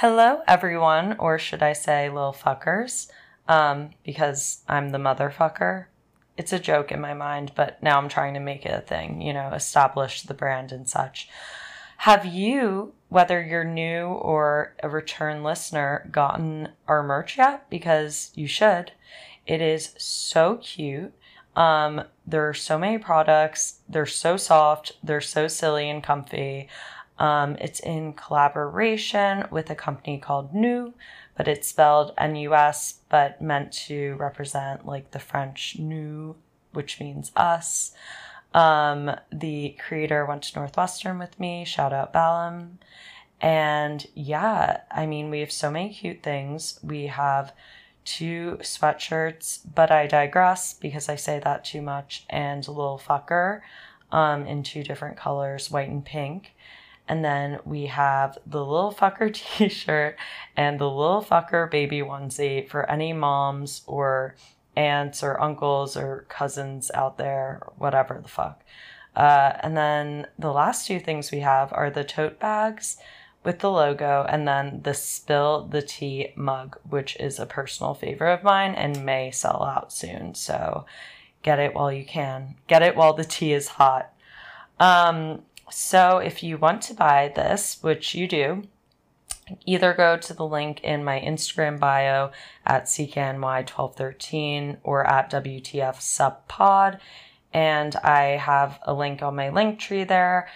Hello, everyone, or should I say, little fuckers, um, because I'm the motherfucker. It's a joke in my mind, but now I'm trying to make it a thing, you know, establish the brand and such. Have you, whether you're new or a return listener, gotten our merch yet? Because you should. It is so cute. Um, there are so many products. They're so soft. They're so silly and comfy. Um, it's in collaboration with a company called New, but it's spelled N-U-S, but meant to represent like the French Nous, which means us. Um, the creator went to Northwestern with me. Shout out Ballum. And yeah, I mean, we have so many cute things. We have two sweatshirts, but I digress because I say that too much, and a little fucker um, in two different colors, white and pink. And then we have the little fucker t shirt and the little fucker baby onesie for any moms or aunts or uncles or cousins out there, whatever the fuck. Uh, and then the last two things we have are the tote bags with the logo and then the spill the tea mug, which is a personal favorite of mine and may sell out soon. So get it while you can. Get it while the tea is hot. Um, so if you want to buy this, which you do, either go to the link in my Instagram bio at CKNY1213 or at WTF Sub Pod. And I have a link on my link tree there.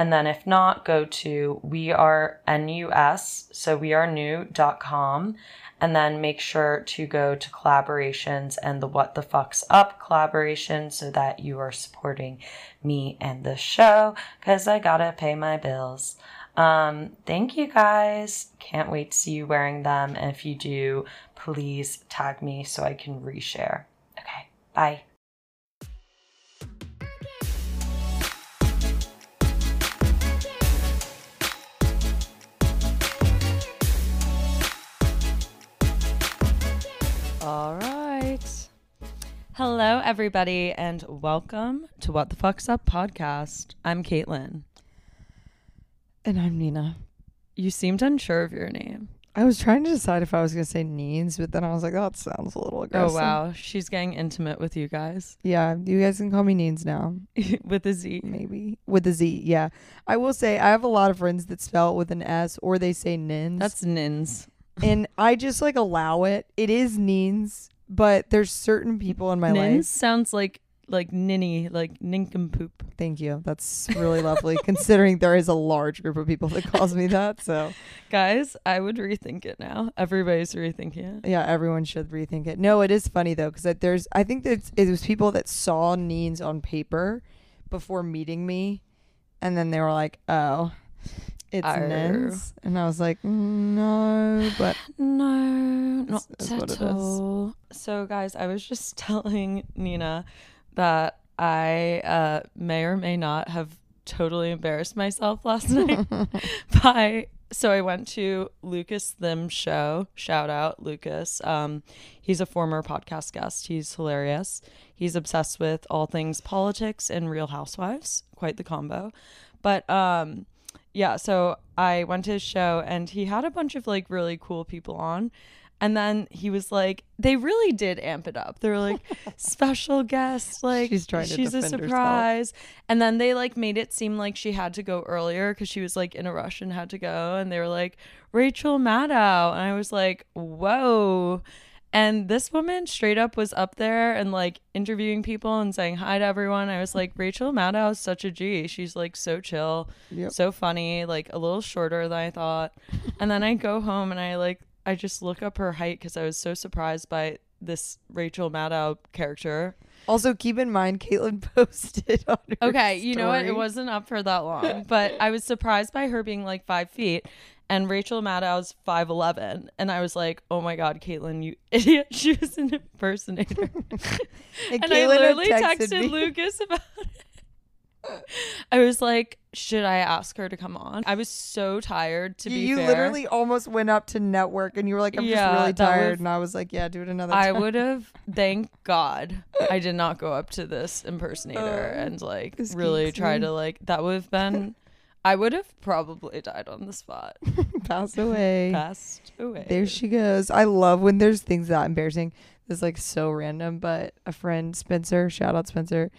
And then if not, go to we are NUS, so we are new.com. And then make sure to go to collaborations and the What the Fuck's Up collaboration so that you are supporting me and the show because I gotta pay my bills. Um, thank you guys. Can't wait to see you wearing them. And if you do, please tag me so I can reshare. Okay, bye. Everybody, and welcome to What the Fuck's Up podcast. I'm Caitlin. And I'm Nina. You seemed unsure of your name. I was trying to decide if I was going to say Neens, but then I was like, oh, that sounds a little oh, aggressive. Oh, wow. She's getting intimate with you guys. Yeah, you guys can call me Neens now. with a Z. Maybe. With a Z, yeah. I will say, I have a lot of friends that spell it with an S or they say Nins. That's Nins. and I just like allow it. It is Neens, but there's certain people in my Nins life. sounds like like ninny, like nincompoop. Thank you. That's really lovely, considering there is a large group of people that calls me that. So, Guys, I would rethink it now. Everybody's rethinking it. yeah, everyone should rethink it. No, it is funny though, because there's, I think that it was people that saw Neens on paper before meeting me, and then they were like, oh, it's Arr. Nins. And I was like, no, but No, not at all. So, guys, I was just telling Nina that I uh, may or may not have totally embarrassed myself last night by. So I went to Lucas Thim's show. Shout out Lucas. Um, he's a former podcast guest. He's hilarious. He's obsessed with all things politics and Real Housewives. Quite the combo. But um, yeah, so I went to his show and he had a bunch of like really cool people on. And then he was like, they really did amp it up. They were like, special guest, like She's trying to she's a defend herself. surprise. And then they like made it seem like she had to go earlier because she was like in a rush and had to go. And they were like, Rachel Maddow. And I was like, whoa. And this woman straight up was up there and like interviewing people and saying hi to everyone. I was like, Rachel Maddow is such a G. She's like so chill, Yep. so funny, like a little shorter than I thought. and then I go home and I like, I just look up her height because I was so surprised by this Rachel Maddow character. also keep in mind, Caitlin posted on her Okay, you know what? It wasn't up for that long, but I was surprised by her being like five feet, and Rachel Maddow's five eleven, and I was like, "Oh my god, Caitlin, you idiot!" She was an impersonator, And, and I Caitlin had literally texted, me. Lucas about it. I was like, "Should I ask her to come on?" I was so tired. To be you fair, literally almost went up to network and you were like, I'm Yeah, just really tired. would've- And I was like, yeah, do it another I time. I would have. Thank God, I did not go up to this impersonator Uh, and like really try to like. That would have been I would have probably died on the spot. Pass away. Passed away. There she goes. I love when there's things that embarrassing. It's like so random, but a friend, Spencer, shout out Spencer.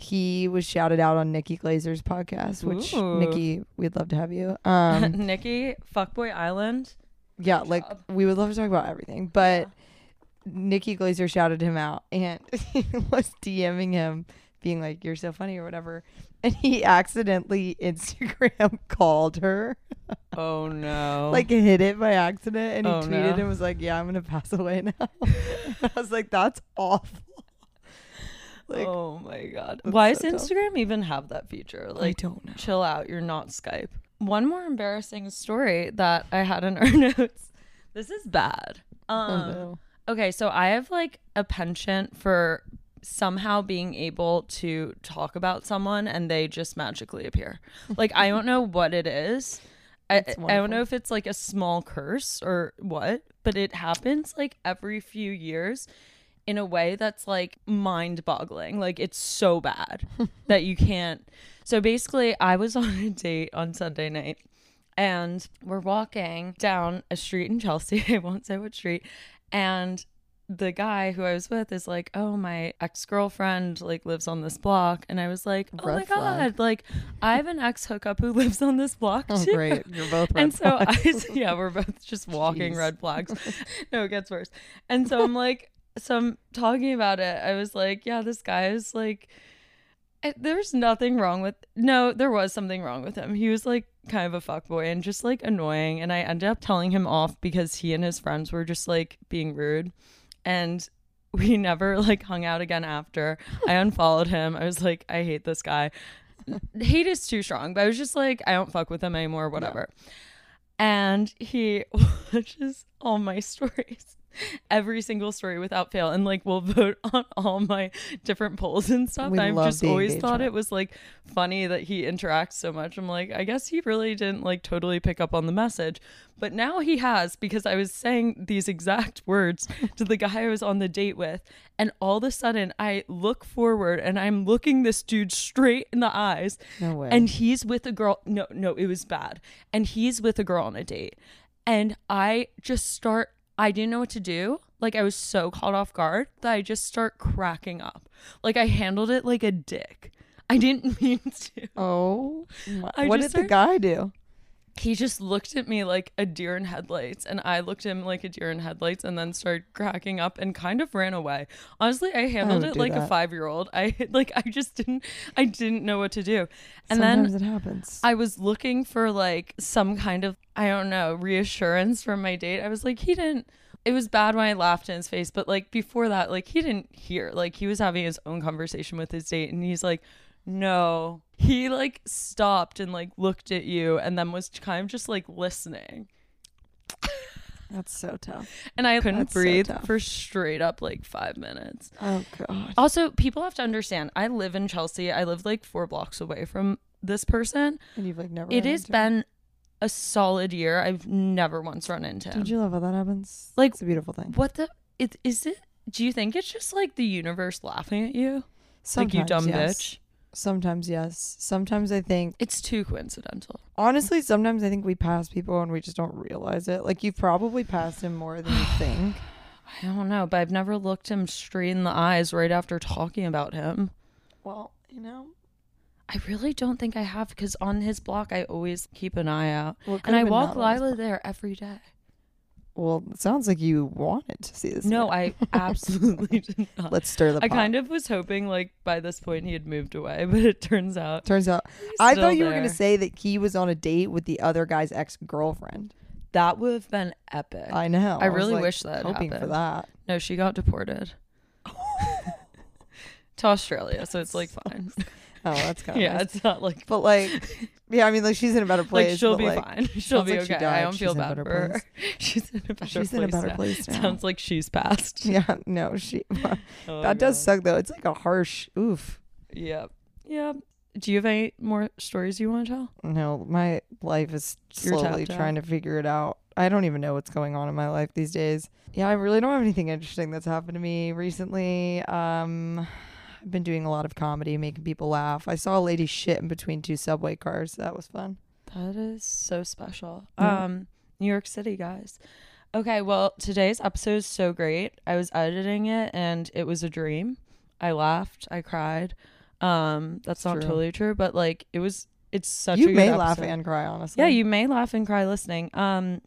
He was shouted out on Nikki Glazer's podcast, which Ooh. Nikki, we'd love to have you. Um, Nikki, Fuckboy Island. yeah, like job. we would love to talk about everything, but Nikki Glazer shouted him out and he was DMing him, being like, "You're so funny" or whatever, and he accidentally Instagram called her, Oh no. like hit it by accident, and he Oh, tweeted no. and was like, "Yeah, I'm gonna pass away now." I was like, "That's awful." Like, oh my god. that's Why does so tough. Instagram even have that feature? I Like don't know. chill out, you're not Skype. One more embarrassing story that I had in our notes. This is bad. Um oh no. Okay, so I have like a penchant for somehow being able to talk about someone and they just magically appear. Like I don't know what it is. I, I don't know if it's like a small curse or what, but it happens like every few years in a way that's like mind boggling. Like it's so bad that you can't. So basically, I was on a date on Sunday night and we're walking down a street in Chelsea. I won't say what street. And the guy who I was with is like, "Oh, my ex-girlfriend like lives on this block." And I was like, "Oh my flag. god, like I have an ex hookup who lives on this block Oh too." great, you're both. Red and so I, yeah, we're both just walking Jeez. red flags. No, it gets worse. And so I'm like, so I'm talking about it. I was like, yeah, this guy is like, eh, there's nothing wrong with. No, there was something wrong with him. He was like kind of a fuckboy and just like annoying. And I ended up telling him off because he and his friends were just like being rude, and we never like hung out again after. I unfollowed him. I was like, I hate this guy. Hate is too strong, but I was just like, I don't fuck with him anymore, whatever. And he watches all my stories, every single story without fail, and like we'll vote on all my different polls and stuff. We I've just always thought it was like funny that he interacts so much. I'm like, I guess he really didn't like totally pick up on the message. But now he has because I was saying these exact words to the guy I was on the date with. And all of a sudden, I look forward and I'm looking this dude straight in the eyes. No way. And he's with a girl. No, no, it was bad. And he's with a girl on a date. And I just start, I didn't know what to do. Like, I was so caught off guard that I just start cracking up. Like, I handled it like a dick. I didn't mean to. oh, my- I what did the guy do? He just looked at me like a deer in headlights, and I looked at him like a deer in headlights, and then started cracking up and kind of ran away. Honestly, I handled would it like a five year old. I like, I just didn't, I didn't know what to do. And Sometimes then it happens. I was looking for like some kind of I don't know reassurance from my date. I was like, he didn't. It was bad when I laughed in his face, but like before that, like he didn't hear. Like he was having his own conversation with his date, and he's like, no. He like stopped and like looked at you, and then was kind of just like listening. That's so tough. And I couldn't That's breathe tough. for straight up like five minutes. Oh god. Also, people have to understand. I live in Chelsea. I live like four blocks away from this person. And you've like never. It has him? been a solid year. I've never once run into him. Don't you love how that happens? Like- it's a beautiful thing. what the? It is it? Do you think it's just like the universe laughing at you, like you dumb yes. bitch? Sometimes yes. Sometimes I think It's too coincidental. honestly, sometimes I think we pass people and we just don't realize it. Like you've probably passed him more than you think. I don't know, but I've never looked him straight in the eyes right after talking about him. Well, you know. I really don't think I have because on his block I always keep an eye out, Well, it and I been walk on Lila there every day. Well, it sounds like you wanted to see this. No. I absolutely did not. Let's stir the pot. I kind of was hoping like by this point he had moved away, but it turns out Turns out, I thought you were gonna say that he was on a date with the other guy's ex girlfriend. that would have been epic. I know. I was, really like, wish that hoping for that. No, she got deported to Australia, so it's like fine. Oh, that's kind of yeah, nice. it's not like But like, yeah, I mean, like she's in a better place. like she'll be like, fine. She'll be like okay. I don't She's feel bad for her. place. She's in a better She's place. in a better now. place now. Sounds like she's passed. Yeah, no, she. Oh, that does God. suck though. It's like a harsh oof. Yep. Yep. Do you have any more stories you want to tell? No, my life is slowly tapped out. trying to figure it out. I don't even know what's going on in my life these days. Yeah, I really don't have anything interesting that's happened to me recently. Um, I've been doing a lot of comedy, making people laugh. I saw a lady shit in between two subway cars. That was fun. That is so special. Yeah. Um, New York City, guys. Okay, well, today's episode is so great. I was editing it and it was a dream. I laughed, I cried. Um, that's not True. totally true, but like it was it's such a you good may laugh and cry, honestly. Yeah, you may laugh and cry listening. Um,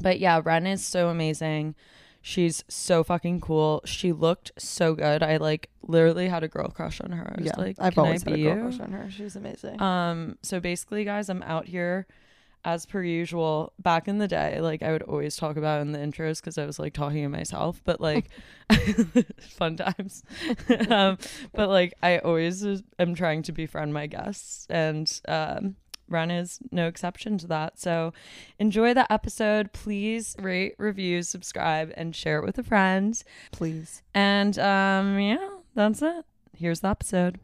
but yeah, Ren is so amazing. She's so fucking cool. She looked so good. I like literally had a girl crush on her. I was yeah. like, I've "Can always I had a girl you?" crush on her. She's amazing. Um, so basically, guys, I'm out here as per usual. Back in the day, like I would always talk about in the intros because I was like talking to myself, but like fun times. um, but like I always am trying to befriend my guests, and um, Ren is no exception to that. So enjoy the episode. Please rate, review, subscribe, and share it with a friend. Please. And um, yeah, that's it. Here's the episode.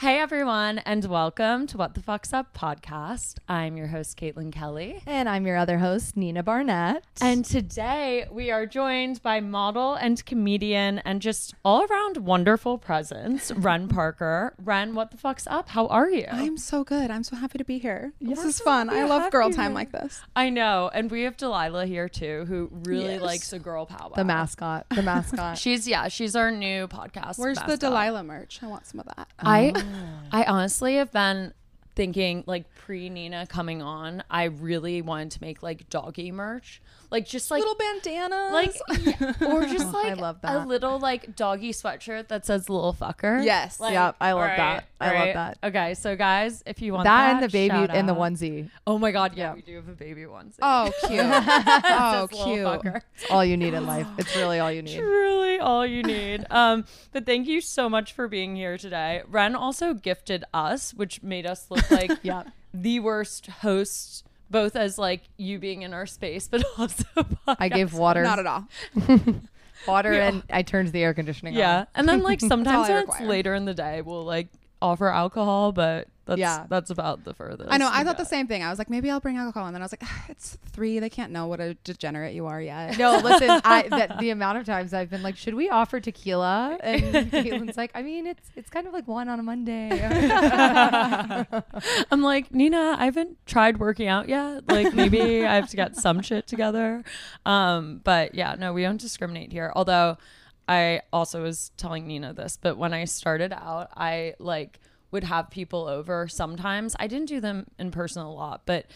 Hey everyone, and welcome to What the Fuck's Up podcast. I'm your host, Caitlin Kelly. And I'm your other host, Nina Barnett. And today we are joined by model and comedian and just all around wonderful presence, Ren Parker. Ren, what the fuck's up? How are you? I'm so good. I'm so happy to be here. This is fun. I love girl time like this. I know. And we have Delilah here too, who really Yes. likes a girl power. the mascot. The mascot. She's, yeah, she's our new podcast. Where's the. Delilah merch? I want some of that. I Oh. Mm. I honestly have been thinking like pre Nina coming on, I really wanted to make like doggy merch. Like just like Little bandanas. like yeah, or just Oh, I like love a little like doggy sweatshirt that says little fucker. Yes. Like, Yep, I love right, that. I love that. Okay, so guys, if you want that that, and the baby shout and the onesie. Oh my god, yeah, Yeah. we do have a baby onesie. oh, cute. Oh, cute. It's all you need in life. It's really all you need. Truly all you need. um, but thank you so much for being here today. Ren also gifted us, which made us look like Yeah. the worst hosts, both as like you being in our space, but also I gave water. Not at all. water Yeah. and I turned the air conditioning Yeah, on. Yeah. And then like sometimes when it's later in the day, we'll like offer alcohol, but that's Yeah. that's about the furthest. I know. I thought the same thing. I was like, maybe I'll bring alcohol, and then I was like, "Ah, it's three. They can't know what a degenerate you are yet. No, listen, I that the amount of times I've been like, should we offer tequila? And Caitlin's like, I mean, it's it's kind of like one on a Monday. I'm like Nina. I haven't tried working out yet. Like maybe I have to get some shit together. Um, but yeah, no, we don't discriminate here. Although I also was telling Nina this, but when I started out, I like would have people over sometimes. I didn't do them in person a lot, but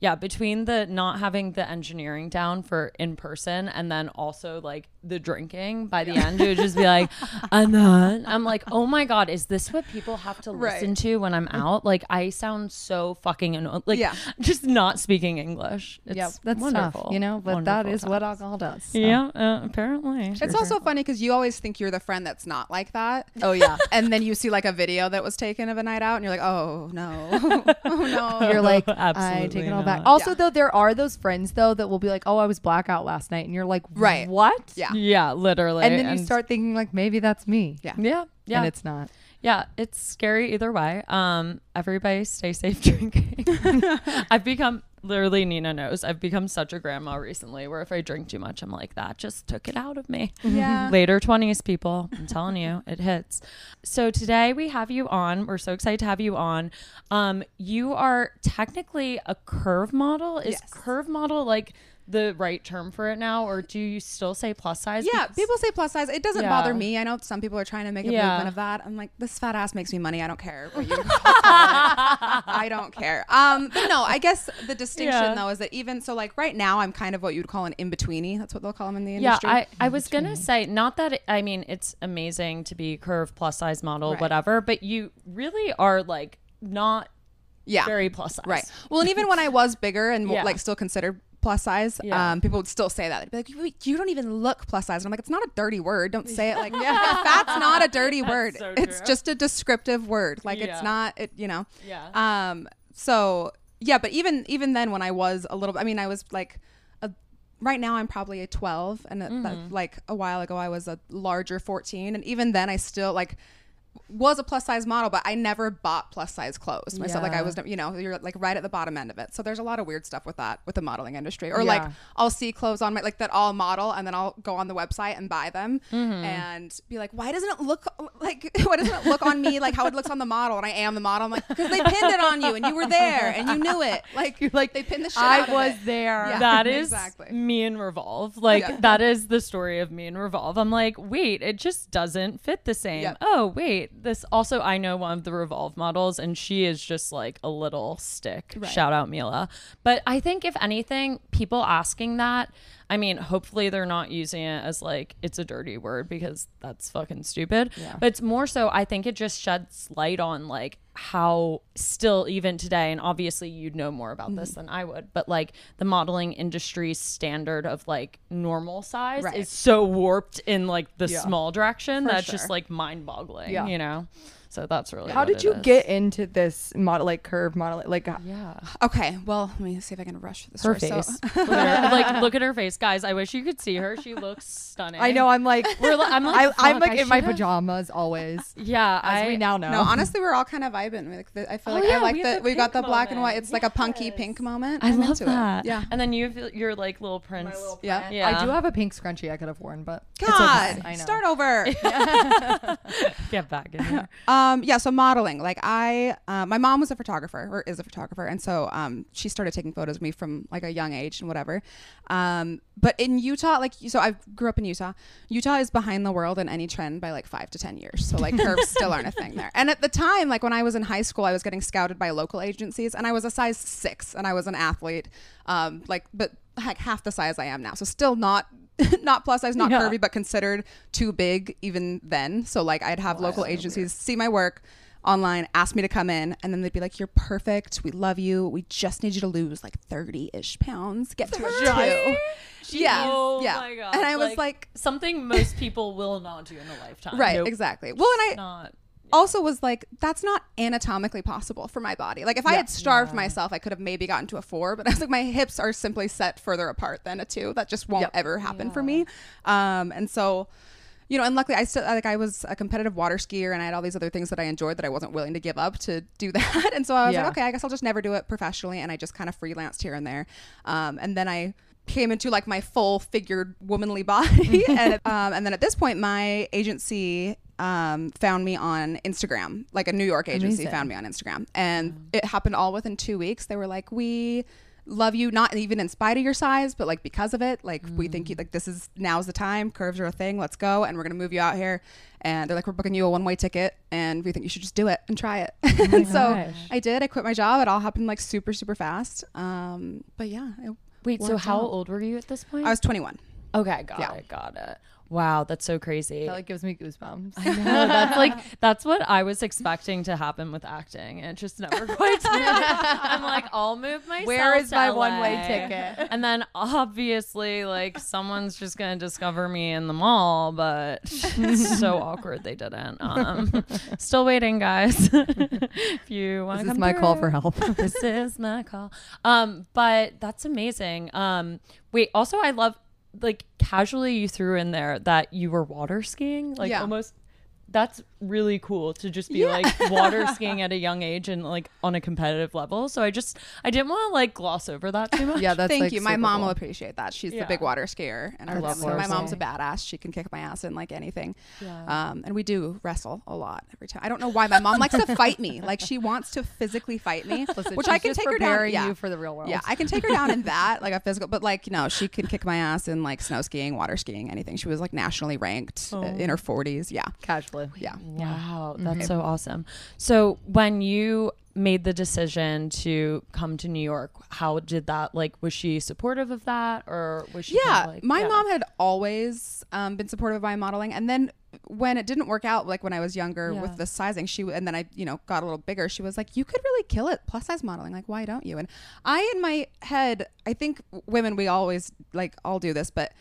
yeah, between the not having the engineering down for in person and then also like the drinking by the end, it would just be like, and then I'm like, oh my God, is this what people have to Right. listen to when I'm out? Like, I sound so fucking annoying. Like, Yeah. just not speaking English. It's yep, that's wonderful. tough, you know. But that Wonderful is what times. alcohol does. so. Yeah, uh, apparently. It's also funny because you always think you're the friend that's not like that. Oh yeah. And then you see like a video that was taken of a night out, and you're like, oh no, oh no. You're like, I Absolutely take it all back. not. Also, Yeah. though, there are those friends though that will be like, "Oh, I was blackout last night," and you're like, Right. What? Yeah. Yeah, literally. And then you start thinking like, maybe that's me. Yeah. Yeah, yeah. And it's not. Yeah, it's scary either way. Um, everybody stay safe drinking. I've become literally Nina knows. I've become such a grandma recently where if I drink too much, I'm like, that just took it out of me. Yeah. Later twenties people. I'm telling you, it hits. So today we have you on. We're so excited to have you on. Um, you are technically a curve model. Is Yes. curve model like the right term for it now, or do you still say plus size? Yeah, Because- people say plus size. It doesn't Yeah. bother me. I know some people are trying to make a Yeah. movement of that. I'm like, this fat ass makes me money. I don't care. What you call it. I don't care. Um, but no, I guess the distinction Yeah. though is that even so, like right now, I'm kind of what you'd call an in betweeny. That's what they'll call them in the Yeah, industry. I, I was gonna say not that it, I mean it's amazing to be curve plus size model Right. whatever, but you really are like not yeah, very plus size. right. Well, and even when I was bigger and Yeah. like still considered plus size, Yeah. um, people would still say that. They'd be like, "You- "You don't even look plus size." And I'm like, "It's not a dirty word. Don't say it like fat's not a dirty word. so it's just a descriptive word. Like Yeah. it's not. It you know." Yeah. Um. So yeah, but even even then, when I was a little, I mean, I was like, a, right now I'm probably a 12, and Mm-hmm. like a while ago I was a larger 14, and even then I still like was a plus size model, but I never bought plus size clothes myself. Like I was, you know, you're like right at the bottom end of it. So there's a lot of weird stuff with that with the modeling industry. Or like I'll see clothes on my like that I'll model and then I'll go on the website and buy them Mm-hmm. and be like, why doesn't it look like why doesn't it look on me like how it looks on the model and I am the model? I'm like, because they pinned it on you and you were there and you knew it. Like You're like, they pinned the shit I out of was it. there. Yeah. that is exactly. me and Revolve. Like Yeah. that is the story of me and Revolve. I'm like, wait, it just doesn't fit the same. Yep. Oh, wait. This also I know one of the Revolve models and she is just like a little stick. Right. Shout out Mila. But I think if anything, people asking that, I mean, hopefully they're not using it as like it's a dirty word because that's fucking stupid. Yeah. But it's more so I think it just sheds light on like how still even today and obviously you'd know more about this Mm-hmm. than I would, but like the modeling industry's standard of like normal size Right. is so warped in like the Yeah. small direction For that's sure. just like mind boggling, Yeah. you know? So that's really How what did it you is. get into this model, like curve model? Like, uh, Yeah. Okay, well, let me see if I can rush through the Her story. face. So, Look at her- like look at her face. Guys, I wish you could see her. She looks stunning. I know I'm like, We're li- I'm like, I'm like I in my should've- pajamas always, Yeah, as I we now know. no, honestly, we're all kind of vibing. Like the, I feel Oh, like yeah, I like we the, we got the pink black and white. moment. It's like a punky pink moment. I I'm love into that. It. Yeah. And then you have your like little prince. Yeah. Yeah. I do have a pink scrunchie I could have worn, but God, I know. start over. Get back in here. um, yeah. So modeling, like I, uh, my mom was a photographer or is a photographer, and so um, she started taking photos of me from like a young age and whatever. Um, but in Utah, like so, I grew up in Utah. Utah is behind the world in any trend by like five to ten years. So like curves still aren't a thing there. And at the time, like when I was in high school, I was getting scouted by local agencies, and I was a size six, and I was an athlete, um, like but like half the size I am now. So still not. not plus size, not Yeah. curvy, but considered too big even then. So like I'd have oh, local agencies see my work online, ask me to come in, and then they'd be like, "You're perfect. We love you. We just need you to lose like 30-ish pounds. Get to a two. Yeah, Oh yeah. my god. And I was like, something most people will not do in a lifetime. right, Nope. exactly. Well, and I Not. Also was like, that's not anatomically possible for my body. Like if I had starved myself, I could have maybe gotten to a four, but I was like, my hips are simply set further apart than a two. That just won't Yep. ever happen for me. Um, and so, you know, and luckily I still like I was a competitive water skier and I had all these other things that I enjoyed that I wasn't willing to give up to do that. And so I was Yeah. like, okay, I guess I'll just never do it professionally. And I just kind of freelanced here and there. Um, and then I came into like my full figured womanly body. and, um, and then at this point, my agency um, found me on Instagram, like a New York agency Amazing. found me on Instagram. And it happened all within two weeks. They were like, we love you not even in spite of your size but like because of it. Like we think you like this is now's the time. Curves are a thing. Let's go. And we're gonna move you out here. And they're like we're booking you a one-way ticket and we think you should just do it and try it. And so i did. I quit my job. It all happened like super super fast. Um but yeah it, Wait, so how old were you at this point? i was 21 okay, got Yeah. it, got it. Wow, that's so crazy. that like gives me goosebumps. I know, that's like that's what I was expecting to happen with acting, and it just never quite did. I'm like, I'll move myself. Where is my LA. one-way ticket? And then obviously, like, someone's just gonna discover me in the mall, but it's so awkward they didn't. Um, still waiting, guys. if you want This is my call for help. this is my call. Um, but that's amazing. Um, wait, also I love like casually you threw in there that you were water skiing, like Yeah. almost. That's really cool to just be Yeah. like water skiing at a young age and like on a competitive level. So I just I didn't want to like gloss over that too much. yeah, that's Thank like, you. My mom cool. will appreciate that. She's Yeah. the big water skier, and I love so water my mom's a badass. She can kick my ass in like anything. Yeah. Um, and we do wrestle a lot every time. I don't know why my mom likes to fight me. Like she wants to physically fight me, Listen, which I can just take her down. Yeah. you for the real world. Yeah, I can take her down in that, like a physical, but like, you know, she can kick my ass in like snow skiing, water skiing, anything. She was like nationally ranked uh, in her 40s. Yeah. casually. Yeah. Wow, that's so awesome. So when you made the decision to come to New York, how did that like was she supportive of that or was she kind yeah of like, my yeah. mom had always um, been supportive of my modeling and then when it didn't work out like when i was younger Yeah. with the sizing she and then i you know got a little bigger she was like you could really kill it plus size modeling like why don't you and i in my head i think women we always like all do this but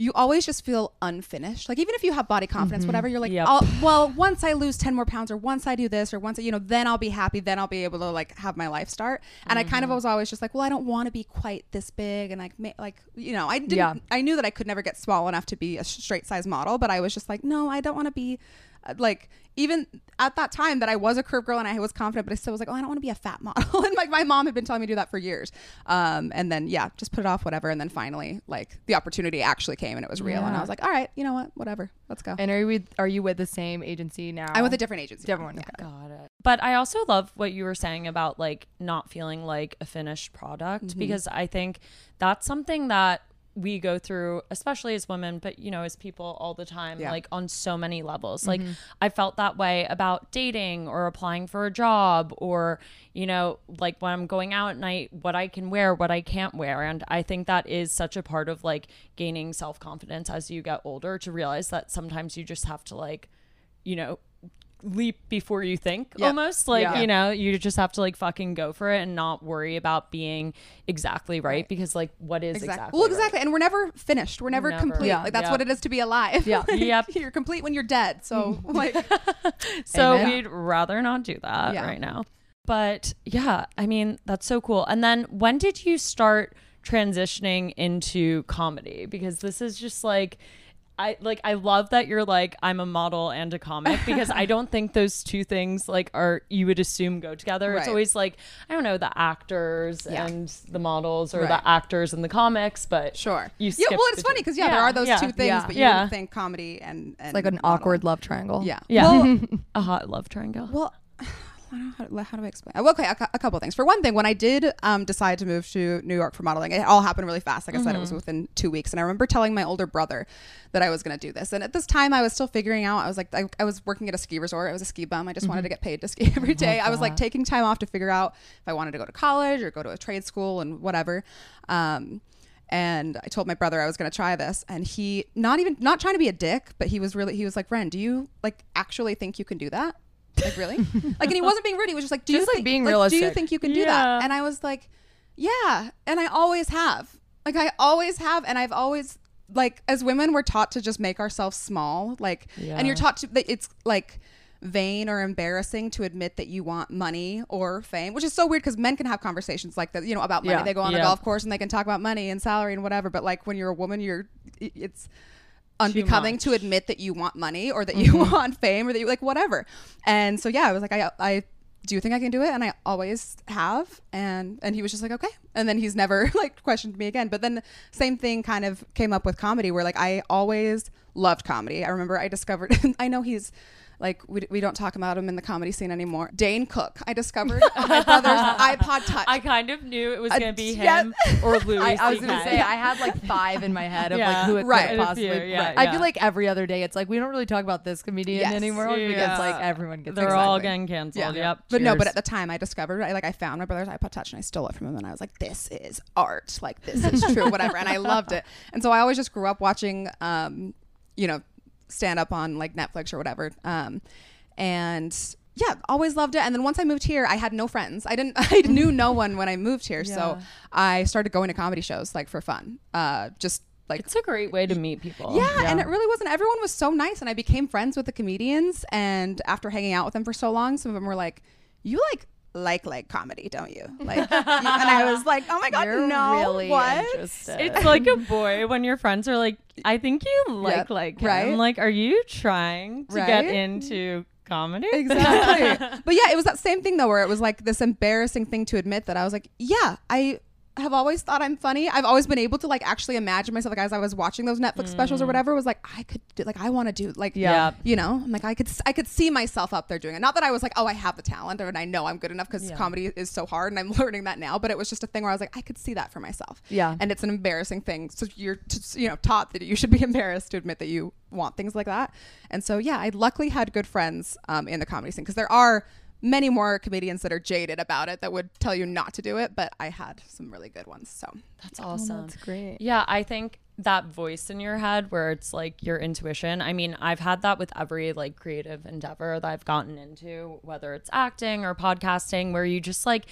you always just feel unfinished. Like even if you have body confidence, mm-hmm. whatever, you're like, Yep. Well, once I lose 10 more pounds or once I do this or once, I, you know, then I'll be happy. Then I'll be able to like have my life start. And I kind of mm-hmm. was always just like, well, I don't want to be quite this big. And like, ma- like, you know, I didn't, Yeah. I knew that I could never get small enough to be a straight size model, but I was just like, no, I don't want to be like even at that time that I was a curve girl and I was confident, but I still was like, oh, I don't want to be a fat model. and like my mom had been telling me to do that for years. Um, and then yeah, just put it off, whatever. And then finally, like the opportunity actually came and it was real. And I was like, all right, you know what, whatever, let's go. And are you with, are you with the same agency now? I'm with a different agency. different one. Yeah. Got it. But I also love what you were saying about like not feeling like a finished product Mm-hmm. because I think that's something that we go through especially as women but you know as people all the time Yeah. like on so many levels. Like mm-hmm. i felt that way about dating or applying for a job or you know like when i'm going out at night what i can wear what i can't wear. And i think that is such a part of like gaining self-confidence as you get older to realize that sometimes you just have to like you know leap before you think Yeah. almost like Yeah. you know you just have to like fucking go for it and not worry about being exactly right, because like what is exactly, Exactly. Well, right? exactly. And we're never finished. We're never, Never. complete. Yeah. Like that's Yeah. what it is to be alive. Yeah. Like, Yep. You're complete when you're dead. So like so Amen. we'd rather not do that right now but yeah i mean that's so cool and then when did you start transitioning into comedy because this is just like I like I love that you're like I'm a model and a comic because I don't think those two things like are you would assume go together. It's always like I don't know the actors Yeah. and the models or Right. the actors and the comics, but sure. You yeah. Well, it's funny because yeah, there are those yeah, two things, yeah. but you Yeah. wouldn't think comedy and, and It's like an modeling. awkward love triangle. Yeah. Yeah. Well, a hot love triangle. well. I don't know how, to- how do I explain? Well, okay, a, a couple of things. For one thing, when I did um, decide to move to New York for modeling, it all happened really fast. Like I said, it was within two weeks, and I remember telling my older brother that I was going to do this. And at this time, I was still figuring out. I was like, I, I was working at a ski resort. I was a ski bum. I just wanted to get paid to ski every day. I was like taking time off to figure out if I wanted to go to college or go to a trade school and whatever. Um, and I told my brother I was going to try this, and he not even not trying to be a dick, but he was really he was like, "Ren, do you like actually think you can do that? Like really? like?" And he wasn't being rude. He was just like, "Do you like, think, being Do you think you can do Yeah. that?" And I was like, "Yeah," and I always have. Like I always have, and I've always like as women we're taught to just make ourselves small, like, and you're taught to that it's like vain or embarrassing to admit that you want money or fame, which is so weird because men can have conversations like that, you know, about money. Yeah. They go on the Yeah. golf course and they can talk about money and salary and whatever. But like when you're a woman, you're it's unbecoming to much. admit that you want money or that you mm-hmm. want fame or that you like whatever. And so yeah, I was like, I I do you think I can do it? And I always have. And and he was just like, okay. And then he's never like questioned me again. But then same thing kind of came up with comedy where like I always loved comedy. I remember I discovered I know he's like we, we don't talk about him in the comedy scene anymore. Dane Cook. I discovered my brother's iPod Touch. I kind of knew it was Uh, gonna be yeah. him or Louis. I, I was gonna say I had like five in my head of Yeah. like who it Right. could possibly. few, yeah, I feel like every other day it's like we don't really talk about this comedian Yes. anymore because like everyone gets. They're all Exactly. getting canceled. Yep. But no, but at the time I discovered, I like I found my brother's iPod Touch and I stole it from him and I was like, this is art, like this is true, whatever. And I loved it. And so I always just grew up watching, um, you know, stand up on like Netflix or whatever. Um, and yeah, always loved it. And then once I moved here, I had no friends. I didn't, I knew no one when I moved here. So I started going to comedy shows like for fun. Uh, just like it's a great way to meet people. yeah, and it really wasn't. Everyone was so nice, and I became friends with the comedians. And after hanging out with them for so long, some of them were like, "You like like like comedy, don't you?" Like, and I was like, "Oh my god, You're no, really what?" interested. It's like a boy when your friends are like, I think you like Yep, like him. right? Like, are you trying to get into comedy? exactly. but yeah, it was that same thing though, where it was like this embarrassing thing to admit that I was like, yeah, I have always thought I'm funny. I've always been able to like actually imagine myself like as I was watching those Netflix specials or whatever was like I could do like I want to do like Yeah. you know I'm like I could I could see myself up there doing it. Not that I was like oh I have the talent or and I know I'm good enough because Yeah. comedy is so hard and I'm learning that now. But it was just a thing where I was like I could see that for myself. Yeah. and it's an embarrassing thing. So you're t- you know taught that you should be embarrassed to admit that you want things like that. And so yeah, I luckily had good friends um, in the comedy scene because there are many more comedians that are jaded about it that would tell you not to do it, but I had some really good ones. So That's oh, awesome. That's great. Yeah, I think that voice in your head where it's like your intuition. I mean, I've had that with every like creative endeavor that I've gotten into, whether it's acting or podcasting, where you just like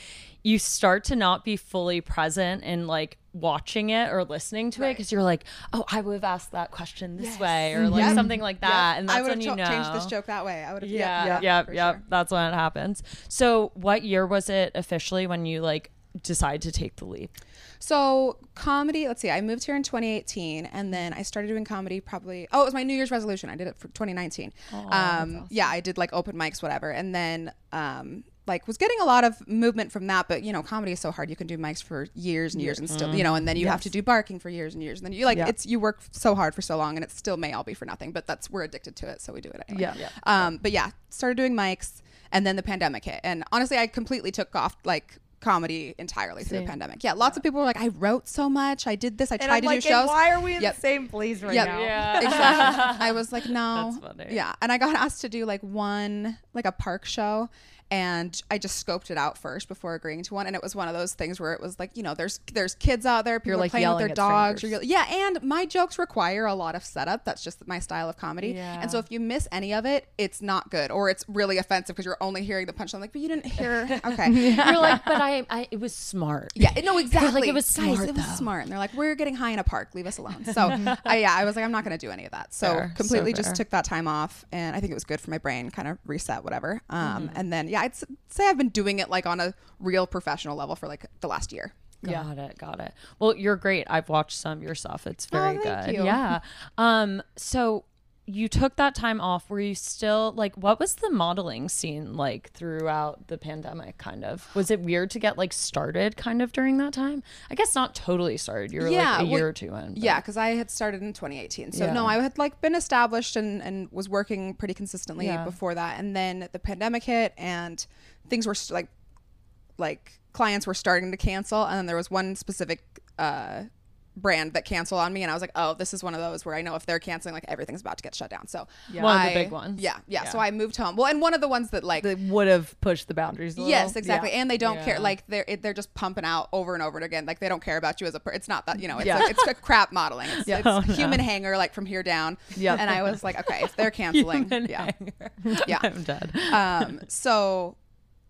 you start to not be fully present in like watching it or listening to it because you're like, oh, I would have asked that question this way or like Yep. something like that, Yep. and I that's would when have you know. changed this joke that way. I would have Yeah, yeah, yeah, for yeah. sure. That's when it happens. So, what year was it officially when you like decide to take the leap? So comedy, let's see, I moved here in 2018 and then I started doing comedy probably, oh, it was my New Year's resolution. I did it for 2019. um, Yeah, I did like open mics, whatever. And then, um, like was getting a lot of movement from that, but you know, comedy is so hard. You can do mics for years and years and still, you know, and then you have to do barking for years and years. And then you like, Yeah. it's, you work so hard for so long and it still may all be for nothing, but that's, we're addicted to it. So we do it anyway. Yeah. Um, but yeah, started doing mics and then the pandemic hit. And honestly, I completely took off like comedy entirely through the pandemic. Yeah, lots of people were like, I wrote so much, I did this, I And tried I'm to like, do shows. and why are we in Yep. the same place right Yep. now? Yeah. exactly. I was like, no. That's funny. Yeah. And I got asked to do like one, like a park show. And I just scoped it out first before agreeing to one. And it was one of those things where it was like, you know, there's there's kids out there, people You're, are like, playing with their dogs. Yeah. And my jokes require a lot of setup. That's just my style of comedy. Yeah. And so if you miss any of it, it's not good. Or it's really offensive because you're only hearing the punchline. Like, but you didn't hear. Okay. You're like, but I, I it was smart. Yeah, no, exactly. like it was Guys, smart, it was smart. And they're like, we're getting high in a park. Leave us alone. So, I, yeah, I was like, I'm not going to do any of that. So, Fair, completely fair. just took that time off. And I think it was good for my brain, kind of reset, whatever. Um, Mm-hmm. And then, yeah, I'd say I've been doing it like on a real professional level for like the last year. Got it, got it. Well, you're great. I've watched some of your stuff. It's very Oh, thank good. you. Yeah. Um, so you took that time off. Were you still like what was the modeling scene like throughout the pandemic kind of? Was it weird to get like started kind of during that time? I guess not totally started. You were Yeah, like a year or two in. but- Yeah, because I had started in 2018. So Yeah. no, I had like been established and, and was working pretty consistently Yeah. before that. And then the pandemic hit and things were like like clients were starting to cancel. And then there was one specific uh, brand that canceled on me, and I was like, oh, this is one of those where I know if they're canceling, like everything's about to get shut down. So One of the big ones. Yeah, yeah, Yeah. So I moved home. Well, and one of the ones that like would have pushed the boundaries. A little. Yes, exactly. Yeah. And they don't care. Like they're it, they're just pumping out over and over and again. Like they don't care about you as a. Per- it's not that you know. It's Yeah. like, it's a crap modeling. It's, Yeah. it's Oh, no. human hanger like from here down. Yeah. And I was like, okay, if they're canceling, yeah, hanger. yeah. I'm dead. Um. So.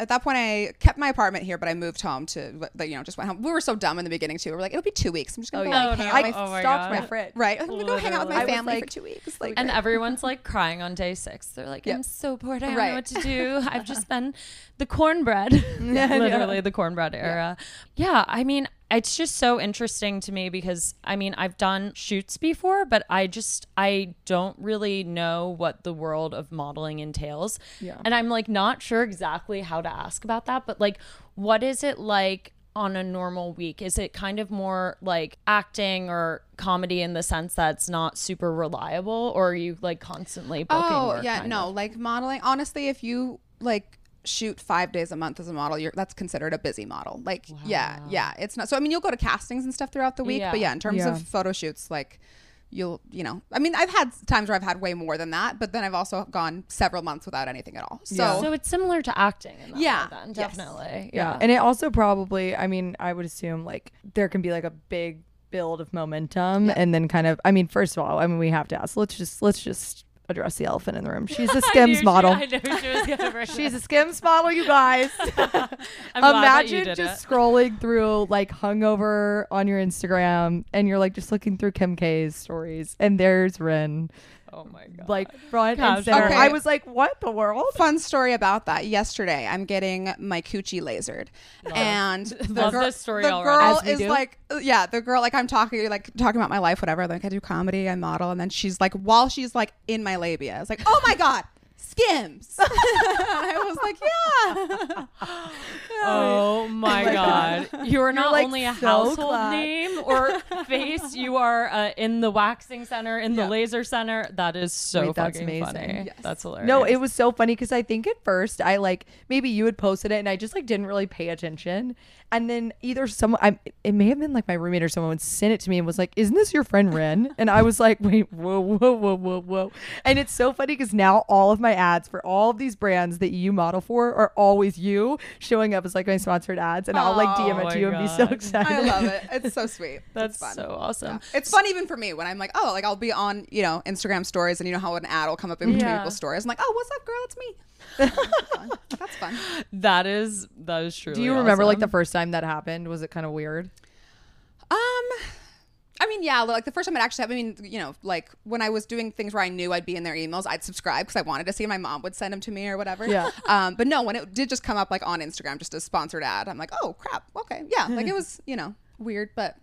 At that point, I kept my apartment here, but I moved home to, you know, just went home. We were so dumb in the beginning too. We are like, it'll be two weeks. I'm just gonna oh, go yeah. like, Oh, hang out oh, I my Oh my stocked my fridge. right. I'm gonna go hang out with my family for two weeks. Like, and everyone's like crying on day six. They're like, I'm so bored. I don't Right. know what to do. I've just been the cornbread, literally the cornbread era. Yeah. I mean, it's just so interesting to me because I mean, I've done shoots before, but I just, I don't really know what the world of modeling entails. Yeah. And I'm like, not sure exactly how to ask about that, but like, what is it like? on a normal week? Is it kind of more like acting or comedy in the sense that it's not super reliable, or are you like constantly booking? Oh yeah, no, of? like modeling. Honestly, if you like shoot five days a month as a model, you're that's considered a busy model. Like yeah, yeah, it's not. So I mean, you'll go to castings and stuff throughout the week, Yeah. but yeah, in terms Yeah. of photo shoots, like you'll you know, I mean, I've had times where I've had way more than that, but then I've also gone several months without anything at all. So Yeah. So it's similar to acting. In that Yeah, way then, yes. definitely. Yeah. Yeah. And it also probably, I mean, I would assume like there can be like a big build of momentum and then kind of, I mean, first of all, I mean, we have to ask, let's just, let's just address the elephant in the room. She's a knew Skims she- model. I know she was gonna bring She's a Skims model, you guys. I'm glad that you Imagine just it. scrolling through like hungover on your Instagram and you're like just looking through Kim K's stories and there's Ren Oh my god. like front Gosh, and center. okay. I was like, what the world? fun story about that. Yesterday, I'm getting my coochie lasered, and the, Love gir- this story the girl is do. like, yeah, the girl like I'm talking like talking about my life, whatever. Like I do comedy, I model, and then she's like, while she's like in my labia, I was like, oh my god. Skims. I was like, yeah. Oh my god! You are not like, only a so household glad. name or face, you are uh, in the waxing center, in the laser center. That is so Wait, that's fucking amazing. funny. Yes. That's hilarious. No, it was so funny because I think at first I like maybe you had posted it and I just like didn't really pay attention. And then either someone, I, it may have been like my roommate or someone would sent it to me and was like, "Isn't this your friend Ren?" And I was like, "Wait, whoa, whoa, whoa, whoa, whoa!" And it's so funny because now all of my ads for all of these brands that you model for are always you showing up as like my sponsored ads, and I'll like DM Oh it to you and be so excited. I love it. It's so sweet. That's fun. so awesome. It's fun even for me when I'm like, oh, like I'll be on, you know, Instagram stories and you know how an ad will come up in between Yeah. people's stories. I'm like, oh, what's up, girl? It's me. That's fun. That's fun. That is that is true. Do you remember like the first time that happened? Was it kind of weird? Um, I mean, yeah, like the first time it actually happened, I mean, you know, like when I was doing things where I knew I'd be in their emails, I'd subscribe because I wanted to see. My mom would send them to me or whatever. Yeah. Um, but no, when it did just come up like on Instagram, just a sponsored ad, I'm like, oh crap, okay, yeah. Like it was, you know, weird, but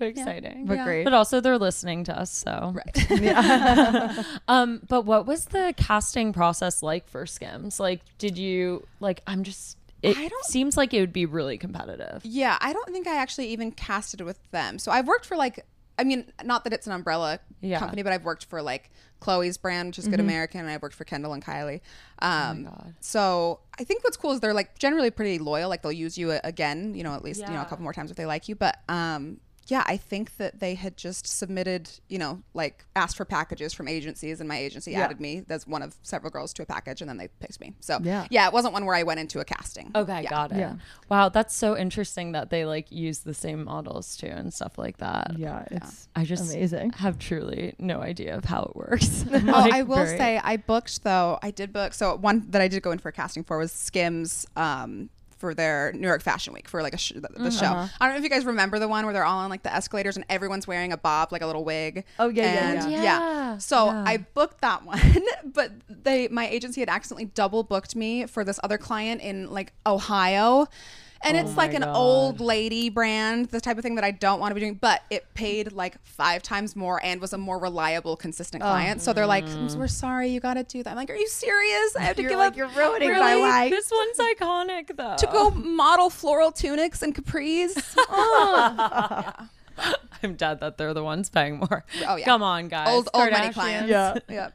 exciting. But Yeah. great. But also they're listening to us, so right. Yeah. Um, but what was the casting process like for Skims? Like, did you like? I'm just. It I don't- seems like it would be really competitive. Yeah, I don't think I actually even casted with them. So I've worked for like, I mean, not that it's an umbrella Yeah. company, but I've worked for like Khloe's brand, which is Good American, and I've worked for Kendall and Kylie. Um, God. So I think what's cool is they're like generally pretty loyal. Like they'll use you again, you know, at least you know a couple more times if they like you. But um, yeah, I think that they had just submitted, you know, like asked for packages from agencies, and my agency Yeah. added me as one of several girls to a package, and then they picked me. So Yeah. yeah, it wasn't one where I went into a casting. Okay, Yeah. got it. Yeah. Wow, that's so interesting that they like use the same models too and stuff like that. yeah, it's I just amazing. have truly no idea of how it works. Oh, Like, I will very- say I booked though. I did book. So one that I did go in for a casting for was Skims. Um, for their New York Fashion Week for like a sh- the, the show. Uh-huh. I don't know if you guys remember the one where they're all on like the escalators and everyone's wearing a bob, like a little wig. Oh, yeah, yeah, yeah. Yeah, So yeah. I booked that one, but they my agency had accidentally double booked me for this other client in like Ohio. And Oh it's like an God. old lady brand, the type of thing that I don't want to be doing, but it paid like five times more and was a more reliable, consistent Oh. client. So they're like, mm, mm-hmm. we're sorry, you got to do that. I'm like, are you serious? I have to You're give like, up you're ruining my life. this one's iconic though. to go model floral tunics and capris. I'm dead that they're the ones paying more. Oh, yeah. Come on, guys. old old money clients. Yeah. yeah.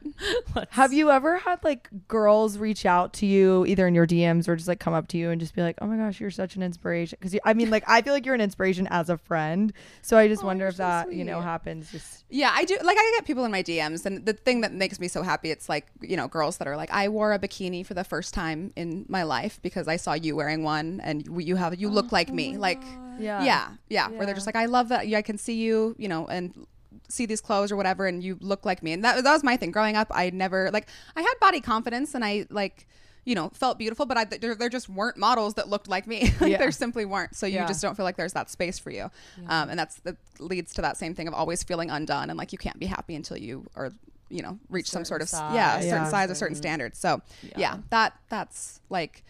Have you ever had like girls reach out to you either in your DMs or just like come up to you and just be like, "Oh my gosh, you're such an inspiration"? Because I mean, like I feel like you're an inspiration as a friend. So I just Oh, wonder if so that you know happens. Just Yeah, I do. Like, I get people in my DMs, and the thing that makes me so happy, it's like you know, girls that are like, I wore a bikini for the first time in my life because I saw you wearing one, and you have you oh look like me. Like, yeah, yeah, yeah, Where they're just like, I love that. I can see you, you know, and see these clothes or whatever, and you look like me. And that that was my thing growing up. I never like I had body confidence, and I like. You know, felt beautiful, but I, there, there just weren't models that looked like me. like Yeah. there simply weren't. So you Yeah. just don't feel like there's that space for you. Um, and that's that leads to that same thing of always feeling undone and like you can't be happy until you are, you know, reach some sort of Certain yeah, a certain Yeah. size, a certain standard. So Yeah. yeah, that that's like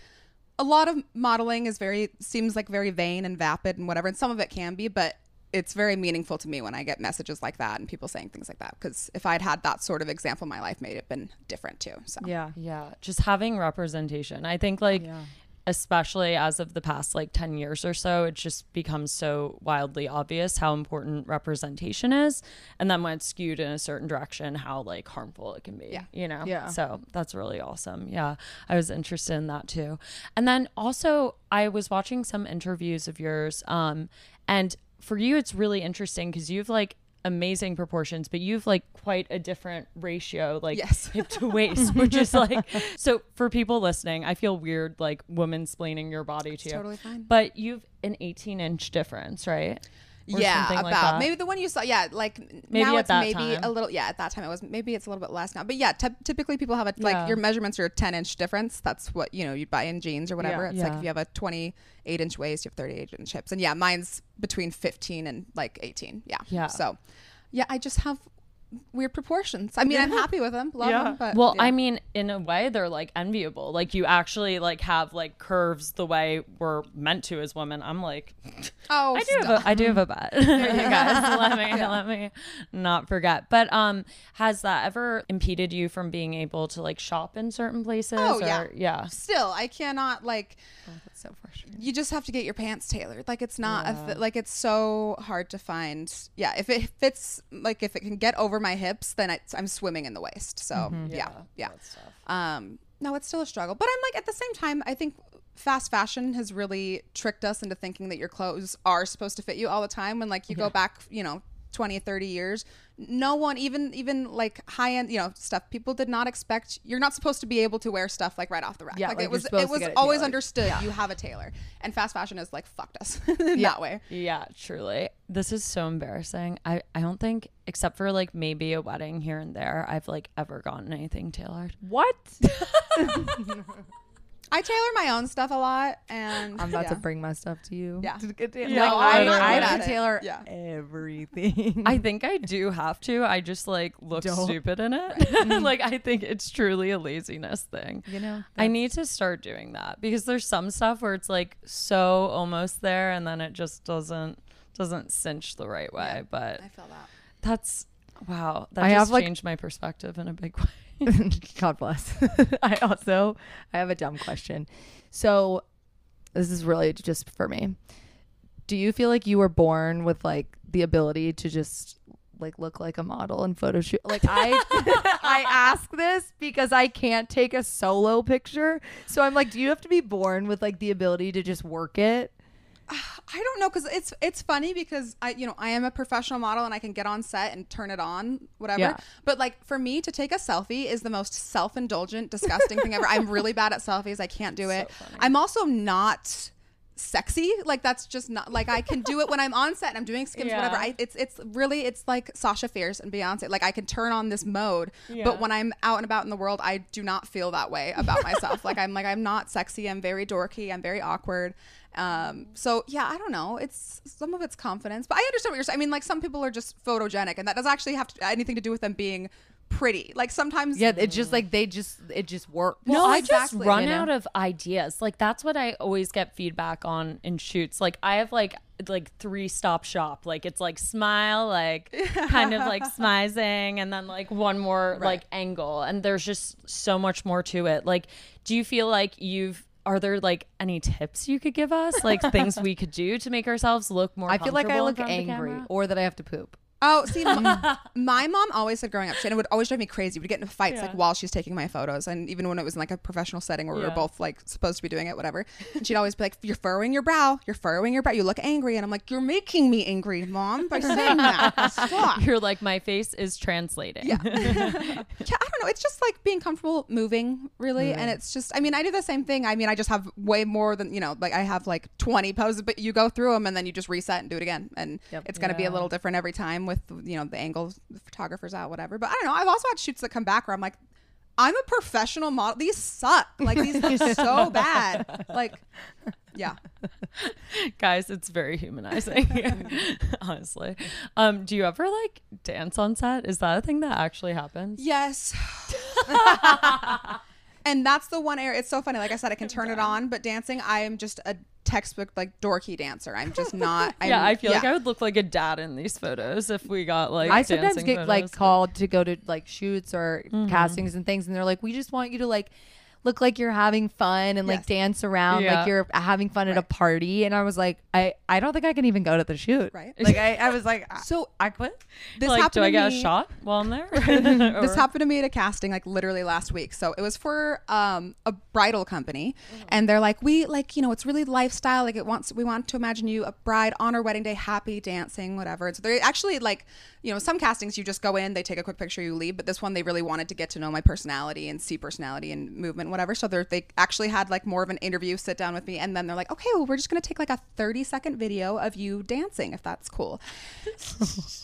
a lot of modeling is very seems like very vain and vapid and whatever, and some of it can be, but it's very meaningful to me when I get messages like that and people saying things like that. Because if I'd had that sort of example in my life, maybe it been different too. So yeah, Yeah, just having representation. I think like Yeah. especially as of the past like 10 years or so, it just becomes so wildly obvious how important representation is and then when it's skewed in a certain direction how like harmful it can be, Yeah. you know. Yeah. So, that's really awesome. Yeah. I was interested in that too. And then also I was watching some interviews of yours um and for you it's really interesting cuz you've like amazing proportions but you've like quite a different ratio like Yes. hip to waist, which is like so for people listening, I feel weird like woman splaining your body to you. totally fine. But you've an 18 inch difference, right? Yeah, about like maybe the one you saw. Yeah, like Maybe now it's maybe time. a little. Yeah, at that time it was maybe it's a little bit less now. But yeah, ty- typically people have a like Yeah. your measurements are a ten inch difference. That's what you know you'd buy in jeans or whatever. Yeah. It's like if you have a twenty eight inch waist, you have thirty eight inch hips, and yeah, mine's between fifteen and like eighteen. Yeah, Yeah. So yeah, I just have weird proportions. I mean, I'm happy with them, love Yeah. them. But Well, yeah. I mean, in a way, they're like enviable. Like you actually like have like curves the way we're meant to as women. I'm like, oh, I do have a, I do have a bet. you guys, let me let me not forget. But um, has that ever impeded you from being able to like shop in certain places? Oh, or, yeah. yeah. still i cannot like that's so frustrating. you just have to get your pants tailored. Like it's not a th- like it's so hard to find yeah if it fits like if it can get over my hips then it's, i'm swimming in the waist. So yeah yeah, that's tough. um no it's still a struggle. But i'm like at the same time i think fast fashion has really tricked us into thinking that your clothes are supposed to fit you all the time when like you go back you know 20 30 years no one even even like high end you know stuff people did not expect you're not supposed to be able to wear stuff like right off the rack Yeah, like, like it was it was always tailored. understood you have a tailor and fast fashion has like fucked us in that way Yeah, truly. This is so embarrassing. I, I don't think, except for like maybe a wedding here and there, I've like ever gotten anything tailored. What? I tailor my own stuff a lot, and I'm about yeah. to bring my stuff to you. Yeah. To get to- Yeah, like, I'm not I good have to tailor Yeah. everything. I think I do have to. I just like look Don't. stupid in it. like I think it's truly a laziness thing. you know, I need to start doing that because there's some stuff where it's like so almost there and then it just doesn't doesn't cinch the right way. But I feel that. that's wow. That I just have, like- changed my perspective in a big way. God bless. I also I have a dumb question. So this is really just for me. Do you feel like you were born with like the ability to just like look like a model in photo shoot? Like I I ask this because I can't take a solo picture. So I'm like, do you have to be born with like the ability to just work it? I don't know because it's it's funny because I you know I am a professional model and I can get on set and turn it on whatever. Yeah. But like for me to take a selfie is the most self indulgent, disgusting thing ever. I'm really bad at selfies. I can't do it. I'm also not sexy. Like that's just not like i can do it when i'm on set and i'm doing skims whatever. I it's it's really it's like sasha fierce and beyonce. Like i can turn on this mode Yeah. but when i'm out and about in the world i do not feel that way about myself. Like i'm like i'm not sexy. I'm very dorky. I'm very awkward. Um so yeah i don't know. It's some of it's confidence but i understand what you're saying i mean like some people are just photogenic and that doesn't actually have to, anything to do with them being pretty like sometimes Yeah, it's just like they just it just works. No, I just run you know? out of ideas. Like that's what I always get feedback on in shoots. Like I have like like three stop shop. Like it's like smile, like kind of like smizing, and then like one more like angle. And there's just so much more to it. Like, do you feel like you've are there like any tips you could give us? Like things we could do to make ourselves look more I feel like I look front of the angry or that I have to poop. Oh, see, m- my mom always said growing up, and it would always drive me crazy. We'd get into fights like while she's taking my photos, and even when it was in like a professional setting where we were Yeah. both like supposed to be doing it, whatever. And she'd always be like, "You're furrowing your brow. You're furrowing your brow. You look angry." And I'm like, "You're making me angry, mom, by saying that. Stop." You're like my face is translating. Yeah. yeah, I don't know. It's just like being comfortable moving, really. And mm. it's just, I mean, I do the same thing. I mean, I just have way more than, you know, like I have like 20 poses, but you go through them and then you just reset and do it again. And it's going to be a Yeah. little different every time with, you know, the angle the photographer's out, whatever. But I don't know. I've also had shoots that come back where I'm like, I'm a professional model. These suck. Like, these are so bad. Like, yeah. guys it's very humanizing honestly um do you ever like dance on set is that a thing that actually happens Yes. and that's the one area. It's so funny. Like I said, I can turn it on, but dancing, I am just a textbook like dorky dancer. I'm just not. I'm, yeah i feel like i would look like a dad in these photos if we got like I sometimes dancing get like called to go to like shoots or Mm-hmm. castings and things, and they're like, "We just want you to like look like you're having fun and like dance around Yeah. like you're having fun at a party." And I was like, "I I don't think I can even go to the shoot." Right. Like I, I was like, So I quit. this like happened do i get me- a shot while i'm there this happened to me at a casting like literally last week. So it was for um, a bridal company, Mm-hmm. and they're like, we like you know it's really lifestyle. Like it wants we want to imagine you a bride on her wedding day, happy, dancing, whatever. And so they're actually like you know some castings you just go in, they take a quick picture, you leave. But this one they really wanted to get to know my personality and see personality and movement, whatever. So they they actually had like more of an interview, sit down with me, and then they're like, okay, well we're just gonna take like a thirty second video of you dancing if that's cool.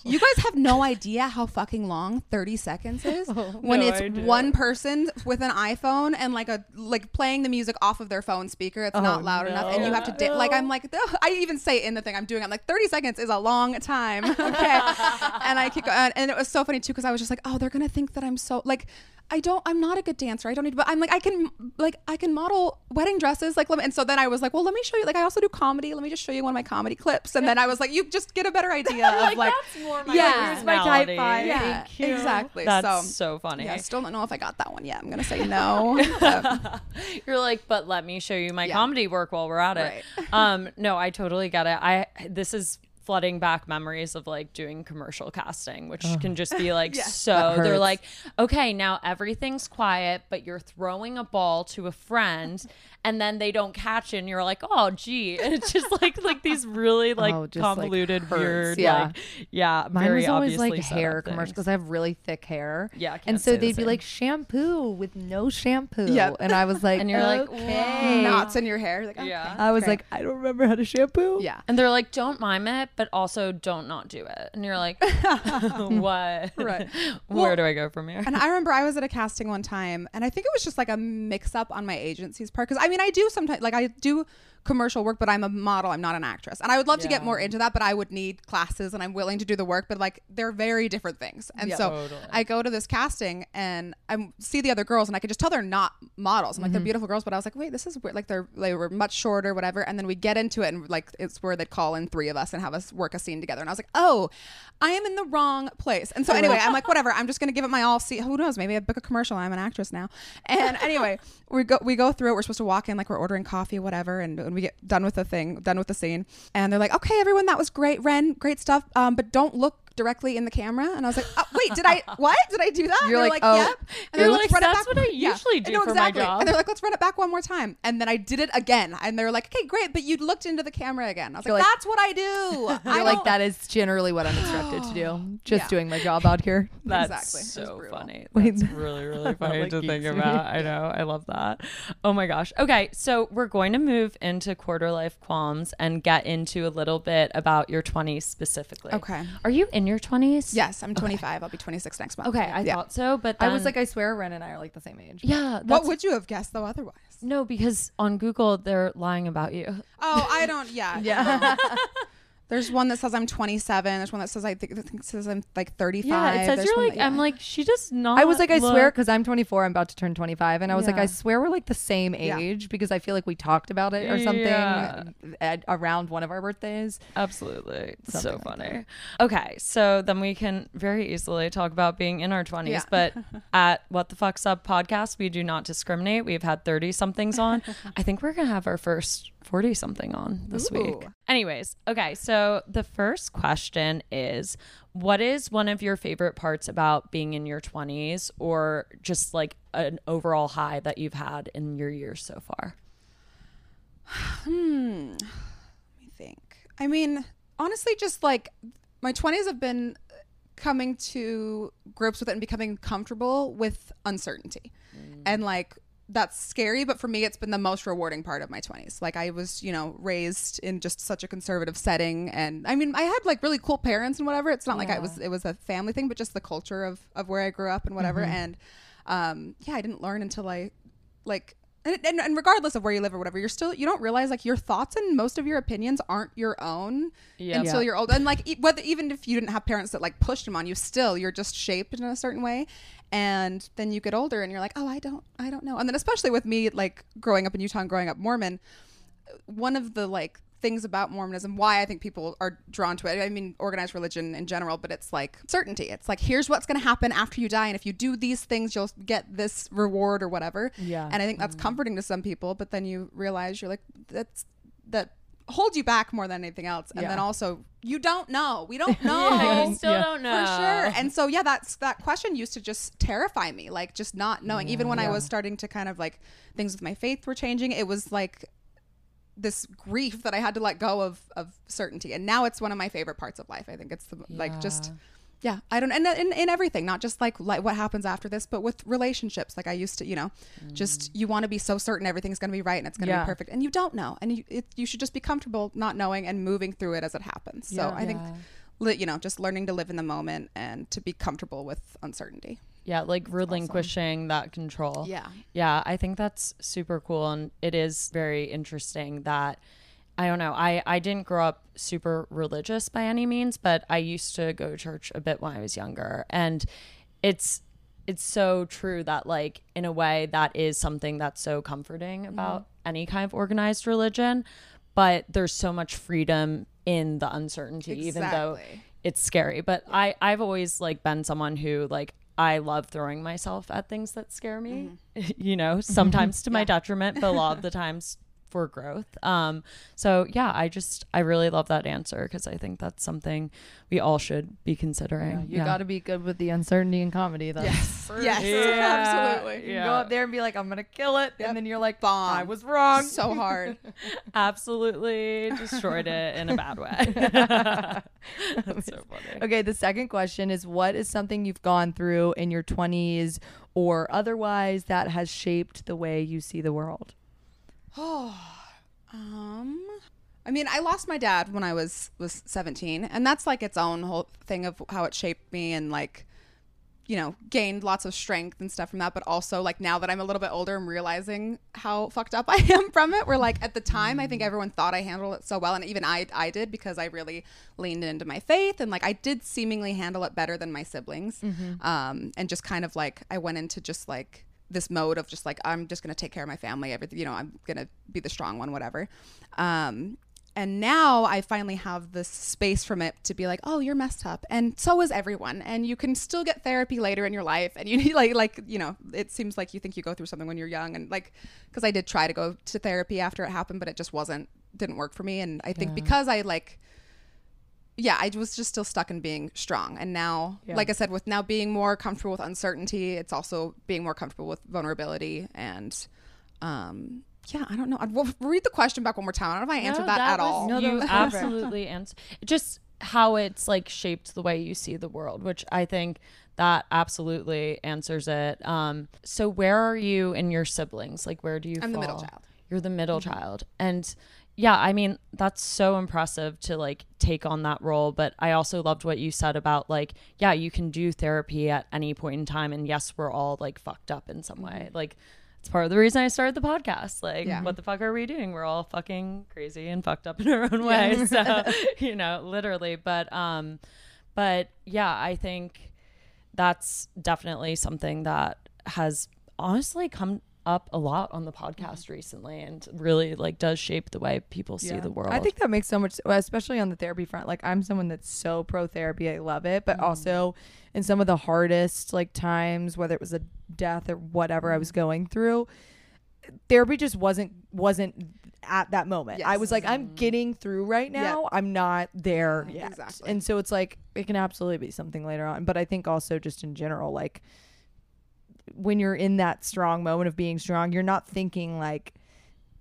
You guys have no idea how fucking long 30 seconds is when no it's idea. one person with an iPhone and like a like playing the music off of their phone speaker. It's not oh, loud enough, and you have to da- like I'm like I even say in the thing I'm doing. I'm like 30 seconds is a long time, okay? and I keep going, and it was so funny too because I was just like, oh, they're gonna think that I'm so like. I don't. I'm not a good dancer. I don't need. But I'm like I can like I can model wedding dresses. Like let me, and so then I was like, well, let me show you. Like I also do comedy. Let me just show you one of my comedy clips. And then I was like, you just get a better idea of like that's more my Yeah. Here's my type five. yeah, Thank you. exactly. that's so so funny yeah, I still don't know if I got that one yet. I'm gonna say no. You're like, but let me show you my Yeah. comedy work while we're at it. um, no, I totally get it. I this is flooding back memories of like doing commercial casting, which can just be like so they're like, okay, now everything's quiet, but you're throwing a ball to a friend and then they don't catch it and you're like, oh gee. And it's just like like these really oh, like Oh, just, like, convoluted, hurts. weird, Yeah. like yeah, Mine very was always like obviously hair up commercials because I have really thick hair. Yeah, and so they'd be like shampoo with no shampoo. Yep. and I was like, And you're like, okay. knots in your hair. Like, okay. Yeah. I was Great. like, I don't remember how to shampoo. yeah. And they're like, don't mime it, but also don't not do it. And you're like, what? Right. Where Well, do I go from here? And I remember I was at a casting one time, and I think it was just like a mix up on my agency's part. Because I mean, I do sometimes, like, I do commercial work, but I'm a model, I'm not an actress. And I would love to get more into that, but I would need classes and I'm willing to do the work, but like, they're very different things. And Yeah. so Totally. I go to this casting and I see the other girls, and I could just tell they're not models. I'm like, they're mm-hmm. beautiful girls, but I was like, wait, this is weird. Like, they're, they were much shorter, whatever. And then we get into it, and like, it's where they'd call in three of us and have us work a scene together. And I was like, oh, I am in the wrong place. And so anyway, I'm like, whatever. I'm just gonna give it my all. See, who knows? Maybe I book a commercial. I'm an actress now. And anyway, we go we go through it. We're supposed to walk in like we're ordering coffee, whatever. And when we get done with the thing, done with the scene, and they're like, okay, everyone, that was great, Ren, great stuff. Um, but don't look directly in the camera. And I was like, oh, wait, did I what? Did I do that? And You're they're like, like, oh. yep. And You're they're like, "Let's run it "That's back." what I usually do know, for my job. And they're like, let's run it back one more time. And then I did it again. And they're like, okay, great, but you looked into the camera again. I was like, like- that's what I do. I You're like that is generally what I'm instructed to do. Just Yeah. doing my job out here. That's Exactly. It was so brutal. funny. Wait. That's really, really funny like to think geeks. about. I know. I love that. Oh my gosh. Okay. So we're going to move into quarter life qualms and get into a little bit about your 20s specifically. Okay. Are you in your 20s? Yes, I'm 25. I'll be 26 next month. Okay. I Yeah. thought so. But I was like, I swear, Ren and I are like the same age. yeah. What would you have guessed though otherwise? No, because on Google, they're lying about you. Oh, I don't. Yeah. Yeah. There's one that says I'm 27. There's one that says I think, I think says I'm like 35. Yeah. It says There's you're like, that- I'm like, she does not. I was like, I swear, because I'm 24. I'm about to turn 25, and I was like, I swear we're like the same Yeah. age because I feel like we talked about it or something Yeah. at, around one of our birthdays. Absolutely. It's so like funny. okay, so then we can very easily talk about being in our 20s. Yeah. But at What the Fuck's Up podcast, we do not discriminate. We've had 30 somethings on. I think we're going to have our first 40 something on this week. Anyways, okay, so the first question is What is one of your favorite parts about being in your 20s or just like an overall high that you've had in your years so far? Hmm. Let me think. I mean, honestly, just like my 20s have been coming to grips with it and becoming comfortable with uncertainty. And like, that's scary, but for me, it's been the most rewarding part of my 20s. Like, I was, you know, raised in just such a conservative setting. And I mean, I had like really cool parents and whatever. It's not like I was, it was a family thing, but just the culture of, of where I grew up and whatever. And um, yeah, I didn't learn until I, like, and, and, and regardless of where you live or whatever, you're still you don't realize like your thoughts and most of your opinions aren't your own Yeah. until Yeah. you're old. And like e- whether even if you didn't have parents that like pushed them on you, still you're just shaped in a certain way. And then you get older and you're like, oh, I don't, I don't know. And then especially with me, like growing up in Utah and growing up Mormon, one of the like things about Mormonism, why I think people are drawn to it. I mean, organized religion in general, but it's like certainty. It's like here's what's going to happen after you die, and if you do these things, you'll get this reward or whatever. Yeah. And I think that's mm-hmm. comforting to some people, but then you realize you're like that's that holds you back more than anything else. And Yeah. then also you don't know. We don't know. Yeah, you still Yeah. don't know. For sure. And so yeah, that's that question used to just terrify me, like just not knowing. Even when I was starting to kind of like things with my faith were changing, it was like this grief that I had to let go of of certainty. And now it's one of my favorite parts of life. I think it's the like just yeah, I don't and in, in everything, not just like like what happens after this, but with relationships. Like I used to, you know, just mm. you want to be so certain everything's going to be right and it's going to Yeah. be perfect, and you don't know, and you it, you should just be comfortable not knowing and moving through it as it happens. So Yeah. I think you know, just learning to live in the moment and to be comfortable with uncertainty. Yeah, like relinquishing that control. Yeah. Yeah, I think that's super cool. And it is very interesting that I don't know. I, I didn't grow up super religious by any means, but I used to go to church a bit when I was younger. And it's it's so true that like in a way that is something that's so comforting mm-hmm. about any kind of organized religion. But there's so much freedom in the uncertainty, even though it's scary but i i've always like been someone who like i love throwing myself at things that scare me mm-hmm. you know sometimes to my detriment but a lot of the times for growth um so yeah i just i really love that answer because i think that's something we all should be considering You got to be good with the uncertainty in comedy. That's Yes. Yes. Yeah. Absolutely. You can go up there and be like, I'm gonna kill it, Yep. and then you're like, Bomb. I was wrong. So hard. absolutely destroyed it in a bad way that's so funny Okay, the second question is what is something you've gone through in your 20s or otherwise that has shaped the way you see the world? um I mean, I lost my dad when I was was 17, and that's like its own whole thing of how it shaped me and like you know, gained lots of strength and stuff from that, but also like now that I'm a little bit older, I'm realizing how fucked up I am from it. Where like at the time, I think everyone thought I handled it so well, and even I I did because I really leaned into my faith and like I did seemingly handle it better than my siblings, um, and just kind of like I went into just like this mode of just like I'm just gonna take care of my family, everything you know, I'm gonna be the strong one, whatever. Um, and now I finally have this space from it to be like, oh, you're messed up, and so is everyone, and you can still get therapy later in your life, and you need like like you know, it seems like you think you go through something when you're young, and like because I did try to go to therapy after it happened, but it just wasn't didn't work for me, and I think because I like yeah, I was just still stuck in being strong. And now, Yeah. like I said, with now being more comfortable with uncertainty, it's also being more comfortable with vulnerability. And um, yeah, I don't know. I'd, well, read the question back one more time. I don't know if I answered No, that, at was- all. No, you absolutely answer just how it's like shaped the way you see the world, which I think that absolutely answers it. Um, so where are you in your siblings? Like, where do you? I'm the middle child. You're the middle child, and yeah, I mean that's so impressive to like take on that role. But I also loved what you said about like, yeah, you can do therapy at any point in time, and yes, we're all like fucked up in some way, like. It's part of the reason I started the podcast. Like, Yeah. what the fuck are we doing? We're all fucking crazy and fucked up in our own way. So, you know, literally. But, um, but yeah, I think that's definitely something that has honestly come up a lot on the mm-hmm. podcast recently and really like does shape the way people see Yeah. the world. I think that makes so much, especially on the therapy front. Like I'm someone that's so pro therapy, I love it, but mm-hmm. also in some of the hardest like times, whether it was a death or whatever I was mm-hmm. going through, therapy just wasn't wasn't at that moment. I was like, I'm getting through right now. I'm not there yet, Exactly. and so it's like it can absolutely be something later on. But I think also just in general, like when you're in that strong moment of being strong, you're not thinking like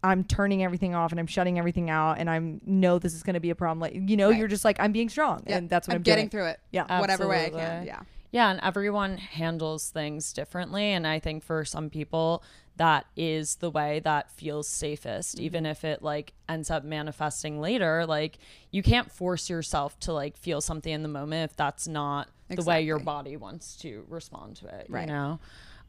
I'm turning everything off and I'm shutting everything out and I'm know this is going to be a problem. Like you know, Right. you're just like I'm being strong Yeah, and that's what I'm, I'm, getting doing. through it. Yeah. Whatever way I can. Yeah. Yeah, and everyone handles things differently. And I think for some people, that is the way that feels safest, Mm-hmm. even if it like ends up manifesting later. Like, you can't force yourself to like feel something in the moment if that's not the way your body wants to respond to it, Right. you know?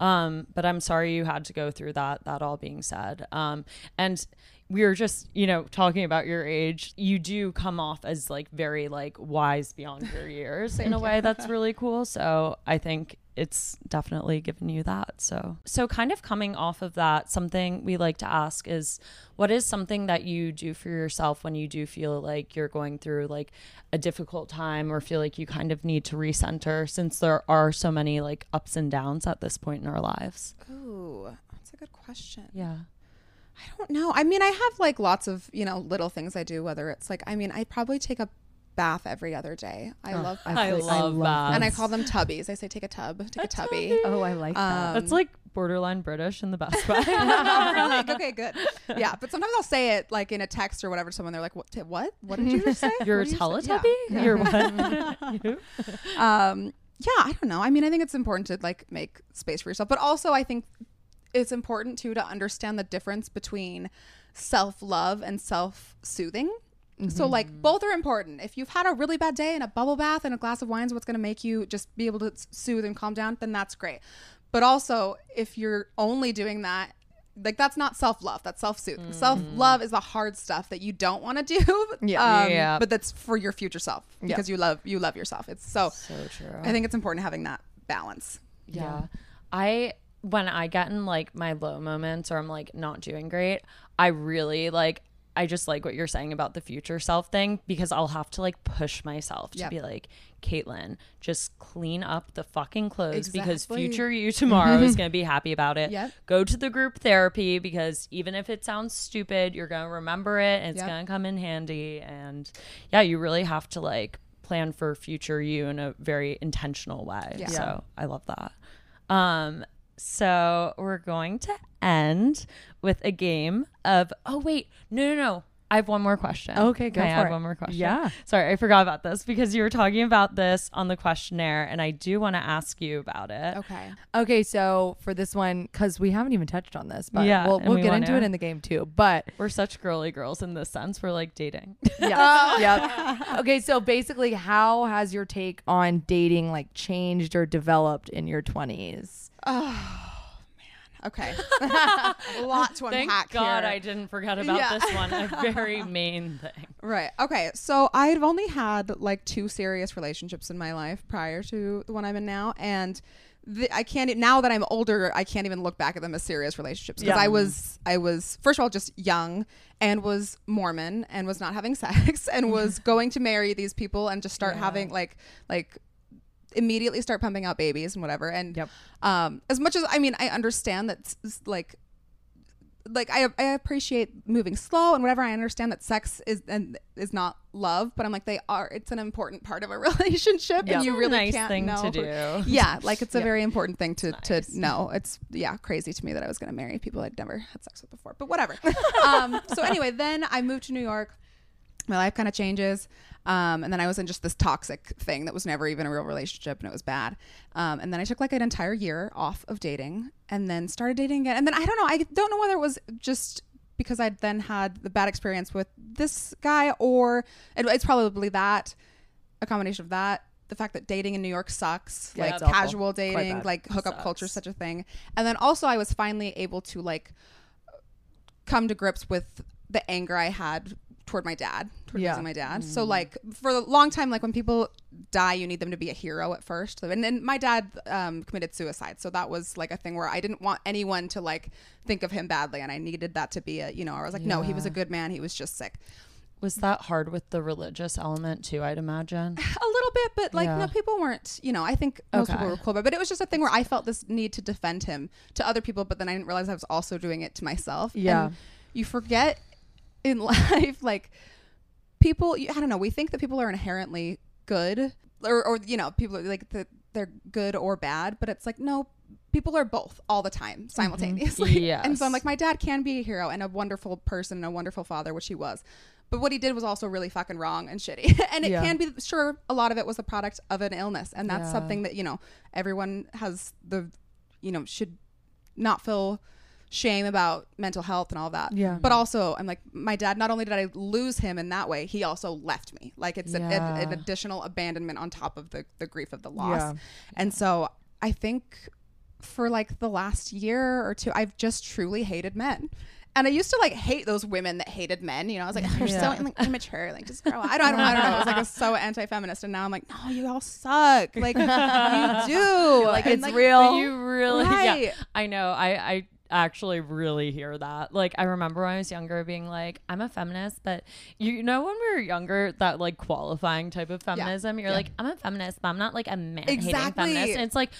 Um, but I'm sorry you had to go through that, that all being said. Um, and we were just, you know, talking about your age. You do come off as like very like wise beyond your years in a way that's really cool. So I think it's definitely given you that. So, so kind of coming off of that, something we like to ask is what is something that you do for yourself when you do feel like you're going through like a difficult time or feel like you kind of need to recenter since there are so many like ups and downs at this point in our lives? Ooh, that's a good question. Yeah. I don't know. I mean, I have like lots of, you know, little things I do, whether it's like, I mean, I probably take a bath every other day. I love I baths. love baths. And I call them tubbies. I say take a tub, take a, tubby. Oh, I like that. That's like borderline British in the best way. really? Okay, good. Yeah, but sometimes I'll say it like in a text or whatever to someone. They're like, "What? t- What? What did you just say? You're a What you say?" Teletubby? Yeah. You're what? You? um yeah i don't know i mean i think it's important to like make space for yourself but also i think it's important too to understand the difference between self-love and self-soothing so Mm-hmm. like both are important if you've had a really bad day and a bubble bath and a glass of wine is what's going to make you just be able to soothe and calm down then that's great but also if you're only doing that like that's not self-love that's self-soothing self-love is the hard stuff that you don't want to do Mm-hmm. Yeah. um, Yeah. but that's for your future self Yeah. because you love you love yourself it's so So true. I think it's important having that balance. Yeah. I when I get in like my low moments or I'm like not doing great, I really like I just like what you're saying about the future self thing because I'll have to like push myself to Yep. be like, Caitlin, just clean up the fucking clothes because future you tomorrow is gonna be happy about it. Yep. Go to the group therapy because even if it sounds stupid, you're gonna remember it and it's Yep. gonna come in handy. And yeah, you really have to like plan for future you in a very intentional way. Yeah. So I love that. Um, so we're going to end with a game of oh wait, no no no. I have one more question. Okay, go Can I for add it. one more question? Yeah. Sorry, I forgot about this because you were talking about this on the questionnaire, and I do want to ask you about it. Okay. Okay, so for this one, because we haven't even touched on this, but Yeah, we'll, and we'll we get want into to. it in the game too. But We're such girly girls in this sense. We're like dating. yeah, yep. Okay, so basically, how has your take on dating like changed or developed in your twenties? Oh, okay. a lot to Thank unpack God here. I didn't forget about Yeah. this one. A very main thing. Right. Okay. So I've only had like two serious relationships in my life prior to the one I'm in now, and the, I can't now that I'm older, I can't even look back at them as serious relationships because Yeah. I was I was first of all just young and was Mormon and was not having sex and was going to marry these people and just start having like like immediately start pumping out babies and whatever and Yep. um as much as i mean i understand that like like I, I appreciate moving slow and whatever i understand that sex is and is not love but i'm like they are it's an important part of a relationship Yeah. and you really nice can't thing know to do. yeah like it's a Yeah. very important thing to nice. to know it's yeah crazy to me that i was going to marry people i'd never had sex with before but whatever um so anyway then i moved to new york my life kind of changes um, and then i was in just this toxic thing that was never even a real relationship and it was bad. Um, and then i took like an entire year off of dating and then started dating again. And then i don't know i don't know whether it was just because i'd then had the bad experience with this guy or it, it's probably that a combination of that the fact that dating in new york sucks Yeah, like it's awful. casual dating like hookup culture is such a thing. And then also i was finally able to like come to grips with the anger I had toward my dad, toward Yeah. losing my dad. So like for a long time, like when people die, you need them to be a hero at first. And then my dad um, committed suicide, so that was like a thing where I didn't want anyone to like think of him badly, and I needed that to be a you know I was like, no, he was a good man. He was just sick. Was that hard with the religious element too? I'd imagine. A little bit, but like Yeah. no, people weren't. You know, I think most people were cool, but, but it was just a thing where I felt this need to defend him to other people, but then I didn't realize I was also doing it to myself. Yeah. And you forget in life, like people. I don't know. We think that people are inherently good, or or you know, people are like that they're good or bad, but it's like no. People are both all the time mm-hmm. simultaneously. Yes. And so I'm like, my dad can be a hero and a wonderful person and a wonderful father, which he was. But what he did was also really fucking wrong and shitty. and it Yeah. can be sure a lot of it was a product of an illness. And that's Yeah. something that, you know, everyone has the you know, should not feel shame about mental health and all that. Yeah. But also I'm like, my dad, not only did I lose him in that way, he also left me. Like it's an, an, Yeah. an additional abandonment on top of the, the grief of the loss. Yeah. And so I think for like the last year or two, I've just truly hated men. And I used to like hate those women that hated men. You know, I was like, you're Yeah. so like, immature. Like, just grow up. I don't, I don't, I don't know. It was like a, so anti-feminist, and now I'm like, no, you all suck. Like, you do. Like And, it's real. You really, yeah. I know. I, I actually really hear that. Like, I remember when I was younger being like, I'm a feminist, but you know, when we were younger, that like qualifying type of feminism, you're Yeah. like, I'm a feminist, but I'm not like a man hating Exactly. feminist. And it's like,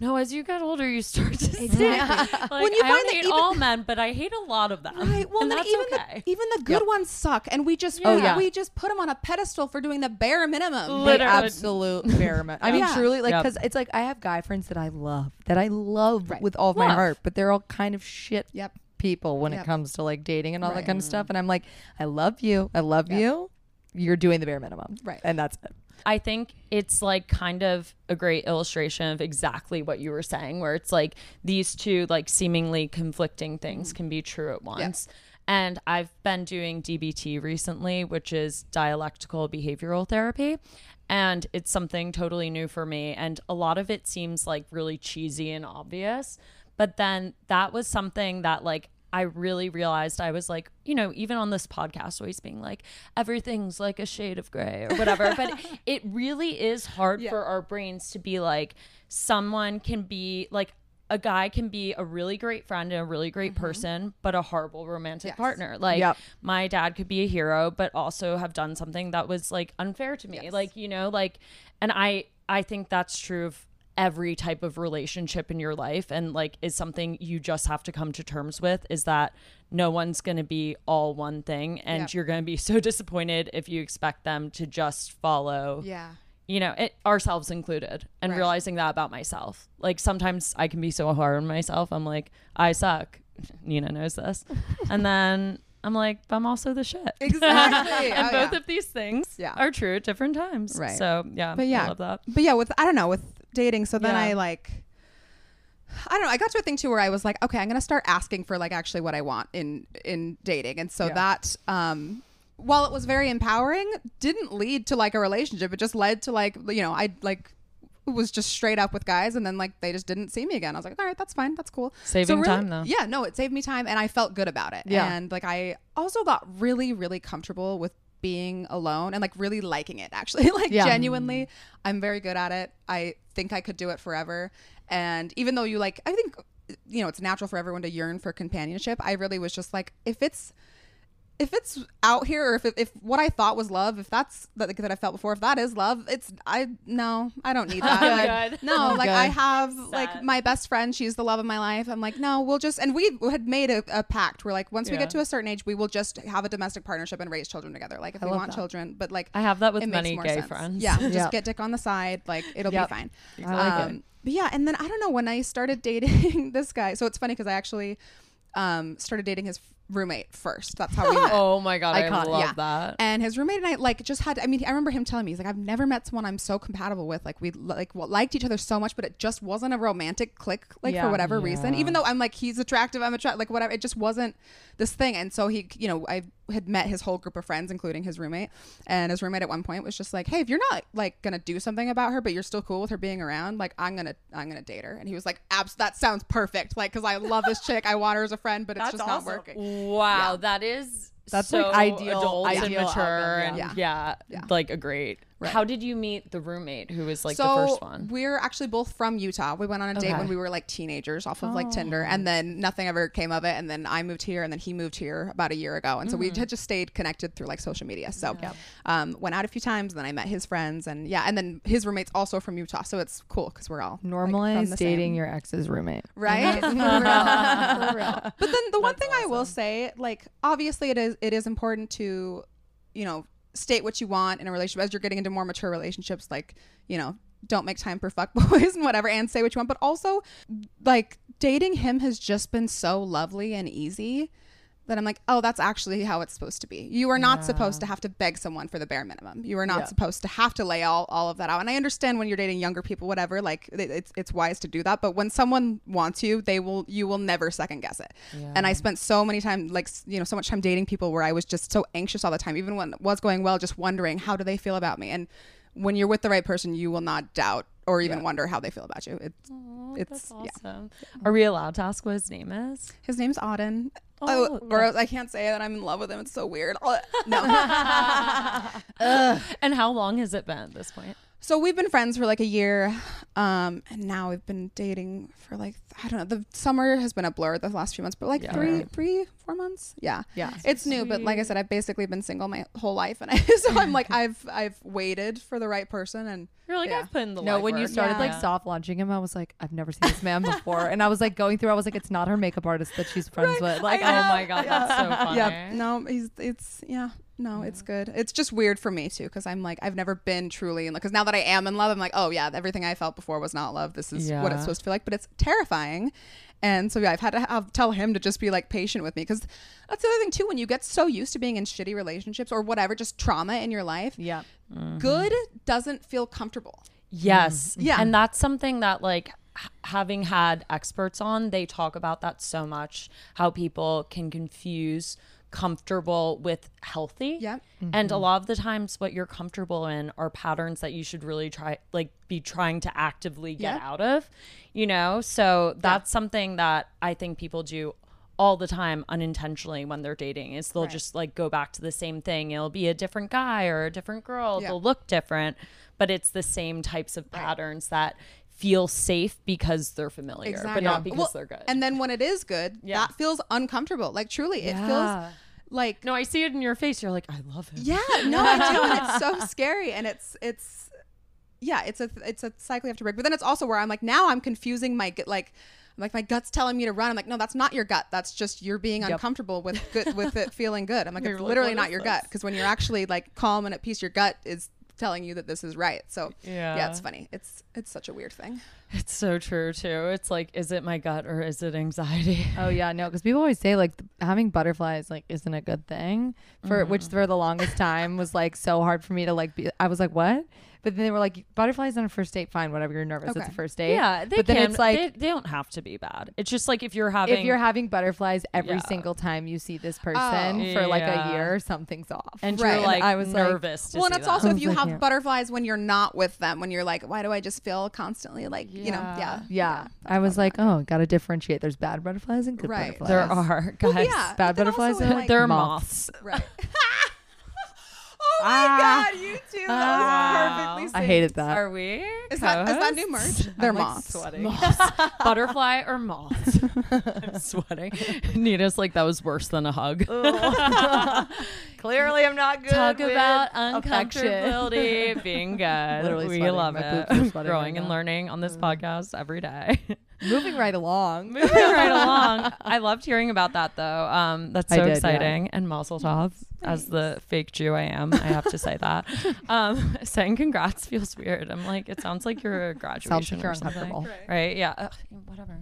no, as you get older, you start to see. Exactly. Like, When you I find don't that hate even- all men, but I hate a lot of them. Right. Well, and then that's even okay. the even the good ones suck, and we just Oh, yeah. we just put them on a pedestal for doing the bare minimum. the Literally. absolute experiment. I mean, Yeah. truly, like, Yep. because it's like I have guy friends that I love, that I love Right. with all of my heart, but they're all kind of shit Yep. people when it comes to like dating and all that kind of stuff. And I'm like, I love you, I love Yep. you. You're doing the bare minimum, Right. And that's it. I think it's like kind of a great illustration of exactly what you were saying, where it's like these two like seemingly conflicting things can be true at once. And I've been doing DBT recently, which is dialectical behavioral therapy. And it's something totally new for me. And a lot of it seems like really cheesy and obvious. But then that was something that like I really realized I was like, you know, even on this podcast, always being like, everything's like a shade of gray or whatever. but it really is hard Yeah. for our brains to be like, someone can be like, a guy can be a really great friend and a really great mm-hmm. person, but a horrible romantic Yes. partner. Like, Yep. my dad could be a hero, but also have done something that was like unfair to me. Yes. Like, you know, like, and I, I think that's true of every type of relationship in your life and like is something you just have to come to terms with is that no one's going to be all one thing and Yep. you're going to be so disappointed if you expect them to just follow Yeah. you know it, ourselves included and Right. realizing that about myself like sometimes i can be so hard on myself i'm like i suck nina knows this and then I'm like, but I'm also the shit. Exactly. Oh, and Oh, both yeah. of these things Yeah. are true at different times. Right. So yeah, But yeah. I love that. but yeah, with I don't know with dating. So then Yeah. I like. I don't know. I got to a thing too where I was like, okay, I'm gonna start asking for like actually what I want in in dating, and so Yeah. that um, while it was very empowering, didn't lead to like a relationship. It just led to like you know I like was just straight up with guys, and then like they just didn't see me again. I was like, all right, that's fine, that's cool. Saving really- time, though. Yeah, no, it saved me time, and I felt good about it. Yeah. and like I also got really really comfortable with being alone and like really liking it actually. Like Yeah. genuinely i'm very good at it. I think i could do it forever. And even though you like i think you know it's natural for everyone to yearn for companionship i really was just like if it's if it's out here or if, if what i thought was love if that's that, that i felt before if that is love it's i no i don't need that Like, Good. no Oh, like good. i have Sad. like my best friend she's the love of my life i'm like no we'll just and we had made a, a pact where like once we get to a certain age we will just have a domestic partnership and raise children together like if I we want that. children but like I have that with it makes many gay sense. friends. Yeah, just Yep. get dick on the side, like it'll Yep. be fine. I like it. Um, But yeah, and then I don't know when I started dating this guy. So it's funny because I actually um, started dating his roommate first. That's how we met. Oh my god, I Iconic. love Yeah. that. And his roommate and I like just had. I mean, I remember him telling me he's like, I've never met someone I'm so compatible with. Like we like liked each other so much, but it just wasn't a romantic click. Like Yeah. for whatever reason, even though I'm like he's attractive, I'm attractive. Like whatever, it just wasn't this thing. And so he, you know, I had met his whole group of friends, including his roommate. And his roommate at one point was just like, Hey, if you're not like gonna do something about her, but you're still cool with her being around, like I'm gonna I'm gonna date her. And he was like, Abs, that sounds perfect. Like because I love this chick, I want her as a friend, but it's That's just not working. Wow, Yeah. that is That's, so like, ideal- adult and ideal of mature them, and yeah. yeah, Yeah. like a great. Right. How did you meet the roommate who was like so the first one? we're actually both from Utah. We went on a date when we were like teenagers off of like Tinder, Oh. and then nothing ever came of it. And then I moved here, and then he moved here about a year ago, and so Mm-hmm. we had just stayed connected through like social media. So um, went out a few times, and then I met his friends, and yeah, and then his roommate's also from Utah, so it's cool because we're all like, from Normalize the dating same- your ex's roommate. right? For real. For real. But then the one thing I will say, like, obviously it is it is important to, you know, state what you want in a relationship as you're getting into more mature relationships. Like, you know, don't make time for fuck boys and whatever, and say what you want. But also, like, dating him has just been so lovely and easy. That I'm like, oh, that's actually how it's supposed to be. You are not supposed to have to beg someone for the bare minimum. You are not Yeah. supposed to have to lay all, all of that out. And I understand when you're dating younger people, whatever, like it- it's it's wise to do that. But when someone wants you, they will you will never second guess it. And I spent so many time like you know so much time dating people where I was just so anxious all the time, even when it was going well, just wondering how do they feel about me. And when you're with the right person, you will not doubt or even wonder how they feel about you. It's it's That's yeah. awesome. Are we allowed to ask what his name is? His name's Auden. Oh, Oh, gross! I can't say that I'm in love with him. It's so weird. No. And how long has it been at this point? So we've been friends for like a year, um, and now we've been dating for like I don't know. The summer has been a blur the last few months, but like Yeah. three, four months. Yeah, Yeah. it's new, but like I said, I've basically been single my whole life, and I, so I'm like I've I've waited for the right person, and You're like Yeah. I've put in the No, life when you started Yeah. like soft launching him, I was like, I've never seen this man before, and I was like going through. I was like, it's not her makeup artist that she's friends with. Like, oh my god, that's so funny. yeah, no, he's it's yeah. No, it's good. It's just weird for me too because I'm like I've never been truly in love. Because now that I am in love, I'm like, oh yeah, everything I felt before was not love. This is what Yeah. it's supposed to feel like. But it's terrifying, and so yeah, I've had to have, tell him to just be like patient with me because that's the other thing too. When you get so used to being in shitty relationships or whatever, just trauma in your life, yeah, mm-hmm. good doesn't feel comfortable. Yes. Mm-hmm. Yeah. And that's something that like h- having had experts on, they talk about that so much how people can confuse comfortable with healthy. Yep. And a mm-hmm. lot of the times what you're comfortable in are patterns that you should really try like be trying to actively get Yeah. out of, you know? So that's something that I think people do all the time unintentionally when they're dating is they'll Right. just like go back to the same thing. It'll be a different guy or a different girl. Yeah. They'll look different, but it's the same types of patterns that feel safe because they're familiar, but not because Well, they're good. And then when it is good, Yeah. that feels uncomfortable. Like truly, it Yeah. feels like no, I see it in your face. You're like, I love him. Yeah, no, I do, and it's so scary, and it's it's yeah, it's a it's a cycle you have to break. But then it's also where I'm like now I'm confusing my gut like. I'm like my gut's telling me to run. I'm like, no, that's not your gut. That's just you're being uncomfortable with good with it feeling good. I'm like, You're it's like, literally what not your this? gut because when you're actually like calm and at peace, your gut is telling you that this is right. So yeah, Yeah. it's funny. It's it's such a weird thing. It's so true too. It's like, is it my gut or is it anxiety? Oh yeah, no, because people always say like th- having butterflies like isn't a good thing for which Mm-hmm. for the longest time was like so hard for me to like be. I was like, what? But then they were like, butterflies on a first date, fine, whatever. You're nervous. It's Okay. a first date. Yeah, they but then can. it's like they, they don't have to be bad. It's just like if you're having if you're having butterflies every Yeah. single time you see this person Oh. for like a year, something's off. and Right. you're like I was like- nervous. to well, and see it's that. also if you like, have yeah. butterflies when you're not with them, when you're like, why do I just feel constantly like you know, yeah, yeah, I was like, oh, gotta differentiate. There's bad butterflies and good Right. butterflies. there are guys. yeah, bad butterflies and like- There are Moths. moths. right. oh my Ah. god, you two! That was perfectly. I hated that. Are we? Is that is that new co-hosts? merch? They're I'm, like, moths. sweating. Moths. Butterfly or moths? I'm sweating. Nita's like that was worse than a hug. Clearly, I'm not good. Talk with about affection. uncomfortability being good. Literally we sweating. love My it. boobs are Growing right and now. learning on this podcast every day. Moving right along. Moving right along. I loved hearing about that though. Um, that's so did, yeah. exciting. And Mazel Tov, as the fake Jew I am, I have to say that. Um, saying congrats feels weird. I'm like, it sounds like you're a graduation Sounds like you're or something. uncomfortable. Right? Yeah. Ugh, whatever.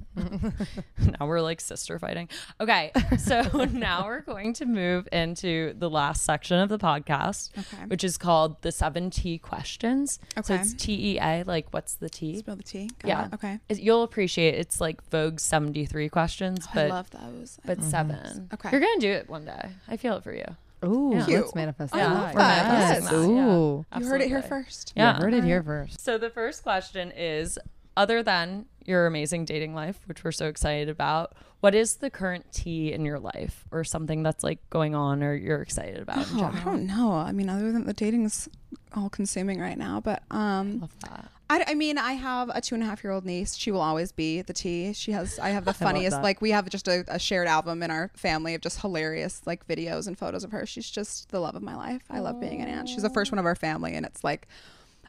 now we're like sister fighting. Okay. So now we're going to move into the last section of the podcast, Okay. which is called the seven T questions. Okay. So it's T E A. Like, what's the T? Spill the tea. Got Yeah. it. Okay. You'll appreciate it's like Vogue 73 questions, I but love those. but seven. Okay. You're gonna do it one day. I feel it for you. Ooh, Yeah. Let's manifest I that. love we're that. manifesting Yes. that, yeah. Ooh. you heard it here first. Yeah, Yeah. heard it here first. So the first question is other than your amazing dating life, which we're so excited about, what is the current tea in your life or something that's like going on or you're excited about in Oh, I don't know. I mean, other than the dating's all consuming right now, but um, Love that. I, I mean, I have a two and a half year old niece. She will always be the tea. She has. I have the funniest. Like we have just a, a shared album in our family of just hilarious like videos and photos of her. She's just the love of my life. I love being an aunt. She's the first one of our family, and it's like,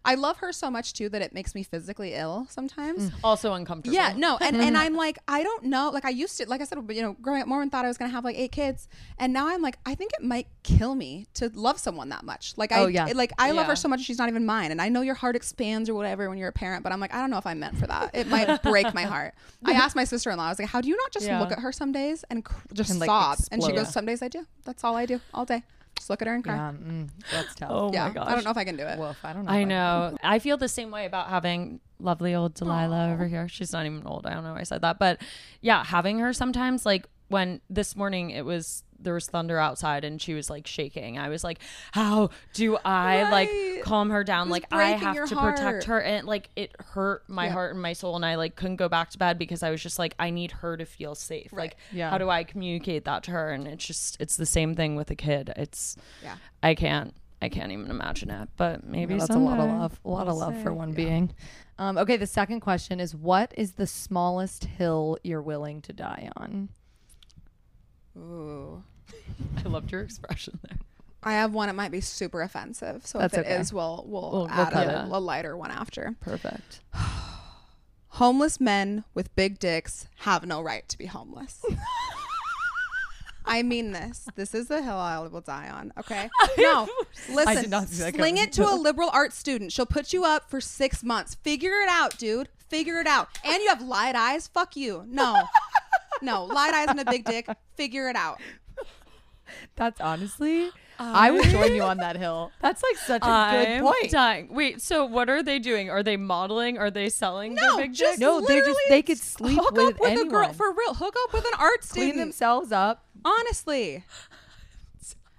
I love her so much too that it makes me physically ill sometimes. Mm. Also uncomfortable. Yeah, no, and and I'm like, I don't know. Like I used to, like I said, you know, growing up, Mormon thought I was gonna have like eight kids, and now I'm like, I think it might kill me to love someone that much. Like I, Oh, yeah. like I love Yeah. her so much, she's not even mine. And I know your heart expands or whatever when you're a parent, but I'm like, I don't know if I'm meant for that. It might break my heart. I asked my sister-in-law, I was like, how do you not just Yeah. look at her some days and cr- just And, like, sob? And she goes, some days I do. That's all I do all day. Just look at her and cry. Yeah, mm, that's tough. Oh Yeah, my gosh. I don't know if I can do it. Woof, I don't know. I know. I feel the same way about having lovely old Delilah over here. She's not even old. I don't know why I said that. But yeah, having her sometimes like when this morning it was there was thunder outside and she was like shaking. I was like, how do I Right. like calm her down? Like I have to heart. protect her and like it hurt my Yeah. heart and my soul and I like couldn't go back to bed because I was just like I need her to feel safe. Right. Like Yeah. how do I communicate that to her? And it's just it's the same thing with a kid. It's Yeah. I can't I can't even imagine it. But maybe Yeah, that's a lot of love. A lot of We'll love for see. one being. Um, okay, the second question is what is the smallest hill you're willing to die on? Ooh. I loved your expression there. I have one. It might be super offensive. So That's if it okay. is, we'll we'll, We'll- we'll add cut a, it. a lighter one after. Perfect. Homeless men with big dicks have no right to be homeless. I mean this. This is the hill I will die on. Okay. No, listen. did not see that Sling coming. it to a liberal arts student. She'll put you up for six months. Figure it out, dude. Figure it out. And you have light eyes. Fuck you. No, no, light eyes and a big dick. Figure it out. That's honestly, I would um, join you on that hill. That's like such a good point. dying. Wait, so what are they doing? Are they modeling? Are they selling No, their big just dick? No, they're just- literally they could sleep hook with up with a girl anyone. for real. Hook up with an art Clean student. themselves up. Honestly.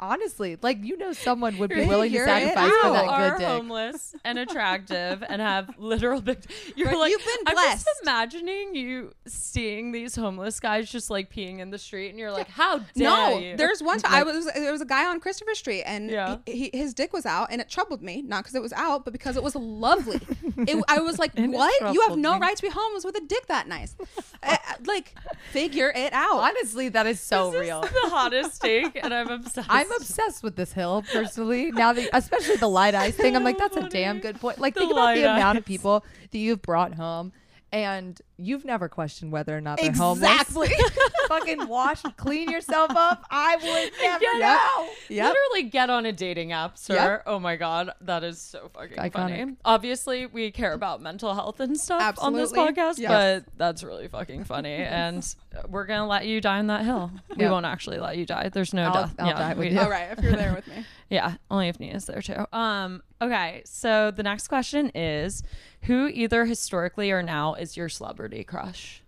Honestly, like you know, someone would be You're- willing to you're it sacrifice for out. that You are good dick. homeless and attractive and have literal big. You're Right, like you've been blessed. I'm just imagining you seeing these homeless guys just like peeing in the street, and you're like, how dare No, you? there's one time I was there was a guy on Christopher Street and Yeah. he, he, his dick was out and it troubled me not because it was out but because it was lovely. it, I was like, And what? You have no me. right to be homeless with a dick that nice. Uh, like, figure it out. Honestly, that is so This is real. the hottest take, and I'm obsessed. I'm obsessed with this hill personally. Now that, especially the light eyes thing, I'm like, that's a damn good point. Like, The think about the amount of people that you've brought home and you've never questioned whether or not they're Exactly. homeless. Fucking wash, clean yourself up. I would never Yeah. know. Yep. Literally get on a dating app, sir. Yep. Oh my god, that is so fucking Iconic. funny. Obviously, we care about mental health and stuff on this podcast, Yes. but that's really fucking funny. and we're gonna let you die on that hill. We Yep. won't actually let you die. There's no I'll- death. I'll yeah, we- you. All right, if you're there with me. Yeah, only if Nia's there too. Um, okay, so the next question is who either historically or now is your celebrity crush?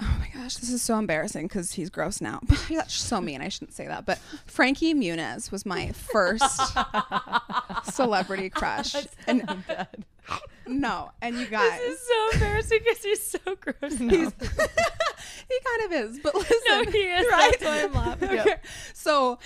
Oh my gosh, this is so embarrassing because he's gross now. That's so mean. I shouldn't say that. But Frankie Muniz was my first celebrity crush. And no, and you guys, This is so embarrassing because he's so gross. now. he's he kind of is. But listen, no, he is. right? That's why I'm laughing. Okay. So,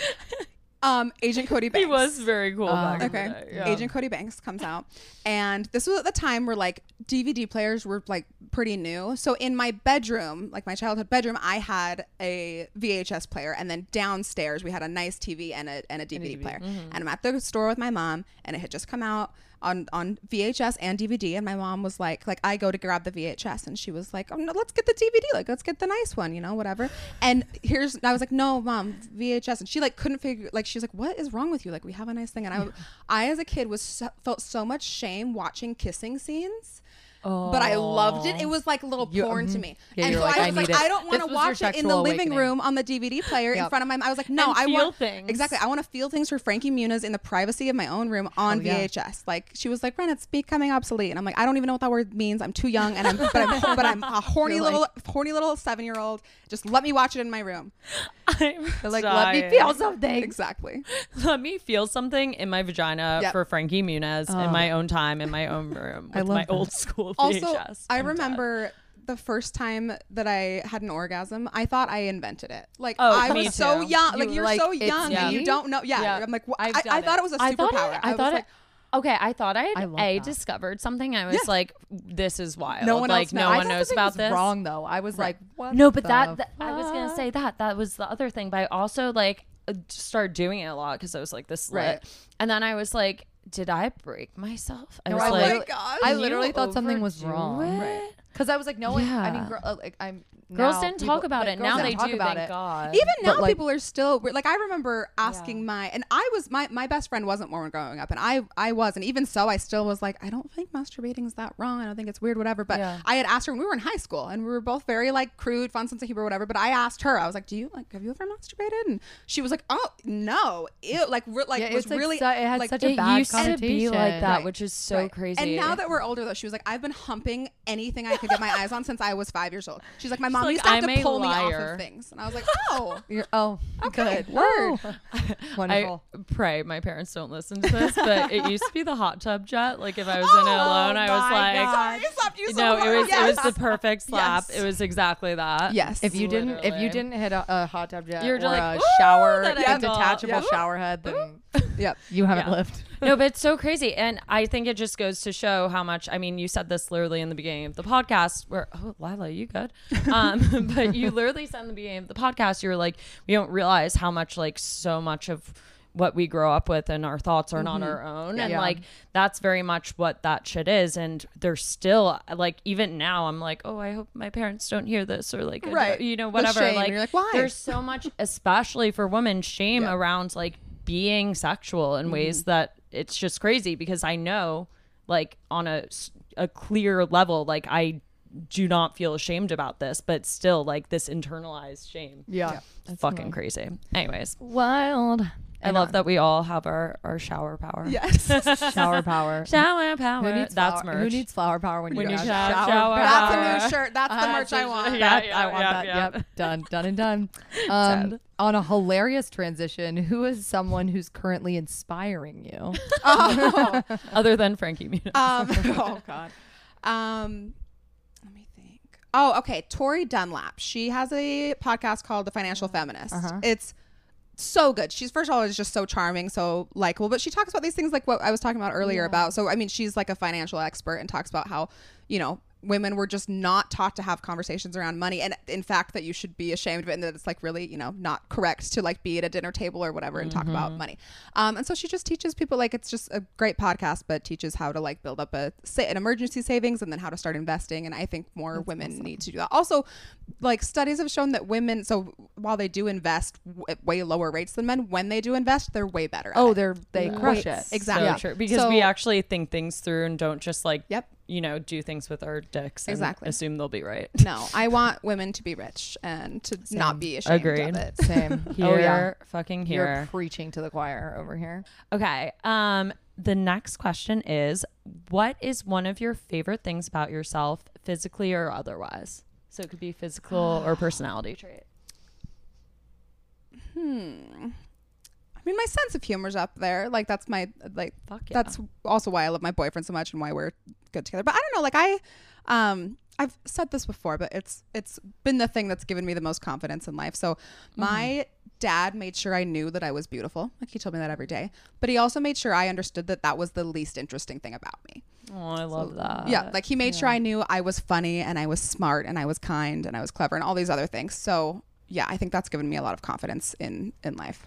um, Agent Cody Banks. He was very cool the Okay. yeah. Agent Cody Banks comes out. And this was at the time where like DVD players were like pretty new. So in my bedroom, like my childhood bedroom, I had a VHS player. And then downstairs, we had a nice TV and a, and a DVD, player. Mm-hmm. And I'm at the store with my mom, and it had just come out on, on VHS and DVD. And my mom was like, like I go to grab the VHS, and she was like, oh no, let's get the DVD. Like let's get the nice one, you know, whatever. And here's, I was like, no, mom, VHS. And she like couldn't figure, like she was like, what is wrong with you? Like we have a nice thing. And I, I as a kid was so, felt so much shame watching kissing scenes. But I loved it. It was like a little You- porn to mhm. me. Yeah, and so like, I I was like, need it. I don't want This to was your watch it in sexual the living awakening. room on the DVD player in Yep. front of my I was like, no, And I feel want things. Exactly. I want to feel things for Frankie Muniz in the privacy of my own room on Oh, yeah. VHS. Like she was like, Ren, it's becoming obsolete. And I'm like, I don't even know what that word means. I'm too young and I'm but I'm but I'm a horny You're little like- horny little seven year old. Just let me watch it in my room. I'm They're like, let me dying. feel something. Exactly. Let me feel something in my vagina Yep. for Frankie Muniz in my own time in my own room I with love my that. old school Also, VHS. I I'm dead. remember the first time that I had an orgasm, I thought I invented it. Like Oh, I me was so young. You like you're like, so "It's young and you don't know. Yeah, Yeah. I'm like, wh- I've I, thought it. it was a I thought superpower. I, I was thought like, it. Okay, I thought I I had love that. discovered something. I was Yes. like, "This is wild." No one like else no knows. One knows about was this. Wrong though. I was like, what? No, but the that, that I was gonna say that that was the other thing. But I also like uh, started doing it a lot because I was like this lit, Right. and then I was like, "Did I break myself?" I No, was I oh like, my literally- gosh. I literally thought something was wrong. it?" Because I was like, no one. Yeah. I mean, girl, uh, like I'm. Girls now didn't people- talk about it. Now they talk do. about thank it. God. even now like- people are still like I remember asking my and I was my my best friend wasn't Mormon growing up and I I was and even so I still was like I don't think masturbating is that wrong I don't think it's weird whatever but Yeah. I had asked her when we were in high school and we were both very like crude fun sense of humor whatever but I asked her I was like do you like have you ever masturbated and she was like oh no Ew. like re- like Yeah, was it's like really su- it had like such a bad used to be like that, Right. which is so Right. crazy. And now that we're older, though, she was like, I've been humping anything I could get my eyes on since I was five years old. She's like, my mom like, used to have to a pull me off of things. And I was like, oh. You're, oh, Okay, good. word. Whoa. I pray my parents don't listen to this, but it used to be the hot tub jet. Like if I was in it oh alone, I was like, God. Sorry, I slapped you so no, it was Yes. it was the perfect slap. Yes. It was exactly that. Yes. if you didn't, if you didn't hit a, a hot tub jet You're or just like, a shower, a detachable Yeah. shower head, then Yep. you haven't Yeah. lived. No, but it's so crazy. And I think it just goes to show how much I mean, you said this literally in the beginning of the podcast where oh Lila, you good. Um, but you literally said in the beginning of the podcast, you were like, we don't realize how much like so much of what we grow up with and our thoughts are not our own. And Yeah. like that's very much what that shit is. And there's still like even now I'm like, oh, I hope my parents don't hear this or like uh, Right. you know, whatever. Like, like, why? there's so much, especially for women, shame Yeah. around like being sexual in ways that it's just crazy because I know, like, on a a clear level, like, I do not feel ashamed about this, but still, like, this internalized shame. Yeah. It's fucking crazy. Anyways, Wild. I love that we all have our, our shower power. Yes. Shower power. Shower power. Who needs That's flower, merch. Who needs flower power when, When you you got have shower, shower That's power. a new shirt. That's the Uh, merch I want. Yeah, That- yeah, I want yeah, that. yeah. Yep. Done. Done and done. Um, on a hilarious transition, who is someone who's currently inspiring you? Oh. Other than Frankie Muniz. um, oh God. Um, let me think. Oh, okay. Tori Dunlap. She has a podcast called The Financial Feminist. Uh-huh. It's so good. She's first of all is just so charming, so likable. But she talks about these things like what I was talking about earlier about. So I mean, she's like a financial expert and talks about how you know women were just not taught to have conversations around money and in fact that you should be ashamed of it and that it's like really you know not correct to like be at a dinner table or whatever and talk about money um, and so she just teaches people like it's just a great podcast but teaches how to like build up a sa- an emergency savings and then how to start investing and i think more women need to do that also like studies have shown that women so while they do invest w- at way lower rates than men when they do invest they're way better at Oh, it. they're they crush it. Exactly. So true. Because So- we actually think things through and don't just like, Yep. You know, do things with our dicks and Exactly. assume they'll be right. no i want women to be rich and to not be ashamed Agreed. of it Same. Here, oh yeah. fucking here. You're preaching to the choir over here. Okay. Um, the next question is what is one of your favorite things about yourself, physically or otherwise? So it could be physical or personality trait. I mean, my sense of humor's up there. Like that's my like. Fuck yeah. That's also why I love my boyfriend so much and why we're good together. But I don't know. Like I, um, I've said this before, but it's it's been the thing that's given me the most confidence in life. So my dad made sure I knew that I was beautiful. Like he told me that every day. But he also made sure I understood that that was the least interesting thing about me. Oh, I love that. yeah, like he made sure I knew I was funny and I was smart and I was kind and I was clever and all these other things. So yeah, I think that's given me a lot of confidence in in life.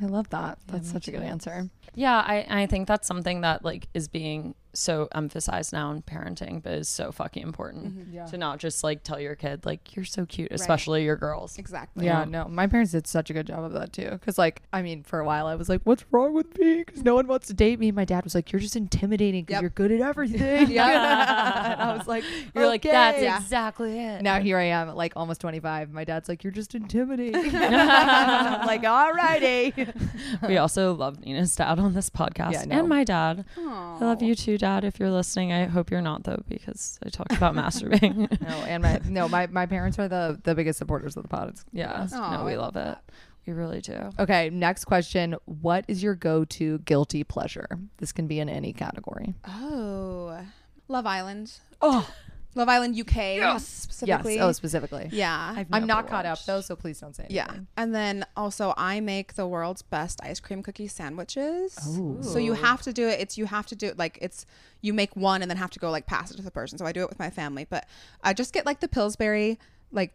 I love that. That's such a good answer. Yeah, I, I think that's something that like is being so emphasized now in parenting, but is so fucking important mm-hmm. to not just like tell your kid like you're so cute, especially your girls. Exactly. Yeah, no, my parents did such a good job of that too. Cause like, I mean, for a while I was like, "What's wrong with me?" Because no one wants to date me. My dad was like, "You're just intimidating because Yep. you're good at everything." yeah, and I was like, You're like that's "Okay." exactly it. Now here I am at like almost 25. My dad's like, "You're just intimidating." I'm like, "Alrighty." we also love Nina's dad on this podcast Yeah, no. and my dad. I love you too, Dad. If you're listening, I hope you're not though, because I talked about masturbating. no, and my no, my my parents are the the biggest supporters of the pod. It's yeah, Aw, no, we love love it. We really do. Okay, next question. What is your go to guilty pleasure? This can be in any category. Oh, Love Island. Oh, Love Island UK yes. specifically. Yes. Oh, specifically. yeah. I've I'm never not caught up though, so please don't say it. yeah. And then also I make the world's best ice cream cookie sandwiches. Ooh. So you have to do it. It's you have to do it like it's you make one and then have to go like pass it to the person. So I do it with my family, but I just get like the Pillsbury like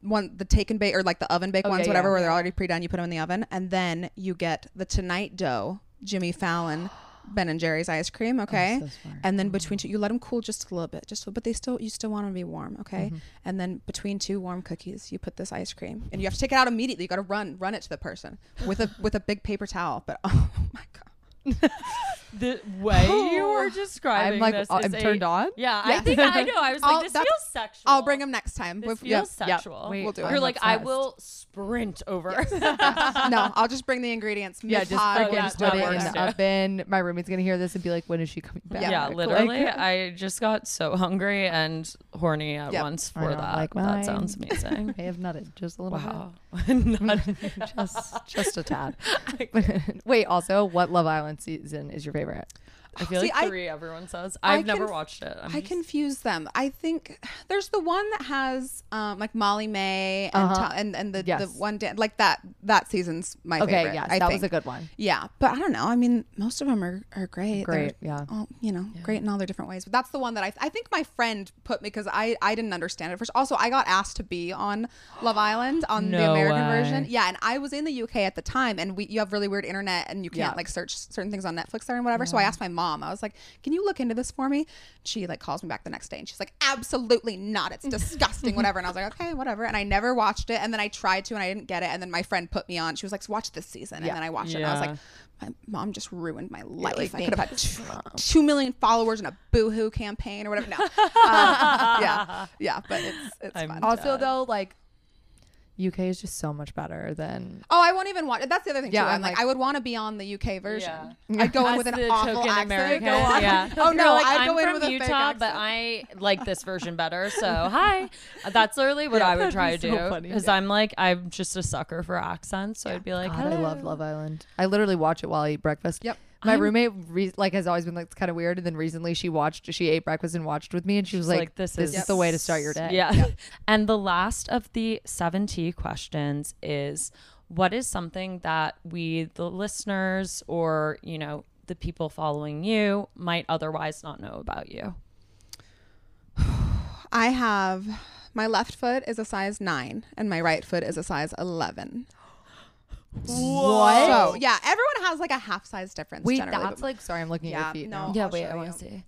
one the take and bake or like the oven bake Oh, ones yeah, whatever yeah. where they're already pre-done you put them in the oven and then you get the tonight dough Jimmy Fallon Ben and Jerry's ice cream okay? so and then between two you let them cool just a little bit just but they still you still want them to be warm okay? Mm-hmm. and then between two warm cookies you put this ice cream and you have to take it out immediately you got to run run it to the person with a with a big paper towel but oh my god The way you were describing I'm like, this uh, is I'm a- turned on. Yeah, I Yes. think I know. I was I'll- like, this that's- feels sexual. I'll bring them next time This With- feels yeah. sexual. Wait, We'll do it. You're I'm like, I obsessed. will sprint over. no I'll just bring the ingredients Yeah, just mid-pod, we'll yeah, just put do it in works the too. oven. My roommate's gonna hear this and be like, "When is she coming back?" Yeah, yeah, cool. literally. Like- I just got so hungry and horny at Yep. once I for know, that. like, that mine. sounds amazing. I have nutted just a little wow. Not- bit, just just a tad. Wait, also, what Love Island season is your favorite? I feel See, like I- three everyone says. I I've never conf- watched it. I'm I just- confuse them. I think there's the one that has um, like Molly-Mae and Uh-huh. And, and the, Yes. the one like that that season's my Okay, favorite. yes, I that think. was a good one. Yeah, but I don't know. I mean, most of them are, are great. Great, They're yeah. all, you know, great in all their different ways. But that's the one that I I think my friend put me because I I didn't understand it first. Also, I got asked to be on Love Island on the American way. version. Yeah, and I was in the UK at the time, and we you have really weird internet, and you can't Yeah. like search certain things on Netflix there and whatever. So I asked my mom. I was like, "Can you look into this for me?" She like calls me back the next day, and she's like, "Absolutely not. It's disgusting. whatever." And I was like, "Okay, whatever." And I never watched it, and then I tried to, and I didn't get it. And then my friend put me on. She was like, "Watch this season," and Yeah. then I watched it, and I was like. My mom just ruined my life. like I could have had two, two million followers in a boohoo campaign or whatever. No, um, yeah, yeah, but it's it's I'm fun. Also, Dead. though, like UK is just so much better than Oh, I won't even watch. That's the other thing Yeah, too. I'm, I'm like, like- I would want to be on the UK version. Yeah. I'd go in with an the awful token accent. American, Go on. yeah. Oh no, like, I'd I'm go in from with a fake Utah, but. I like this version better. So hi, that's literally what I would try to so do because Yeah. I'm like I'm just a sucker for accents. So I'd be like, God, I love Love Island. I literally watch it while I eat breakfast. Yep. My I'm- roommate re- like has always been like kind of weird, and then recently she watched, she ate breakfast and watched with me, and she was like, like, "This, "This is is- the way to start your day." Yeah. and the last of the seven T questions is what is something that we, the listeners, or, you know, the people following you might otherwise not know about you? I have my left foot is a size nine and my right foot is a size eleven. What? So yeah, everyone has like a half size difference. Wait, generally, that's but like. Sorry, I'm looking Yeah, at your feet no. Oh. now. Yeah, I'll wait, show I want you. to see.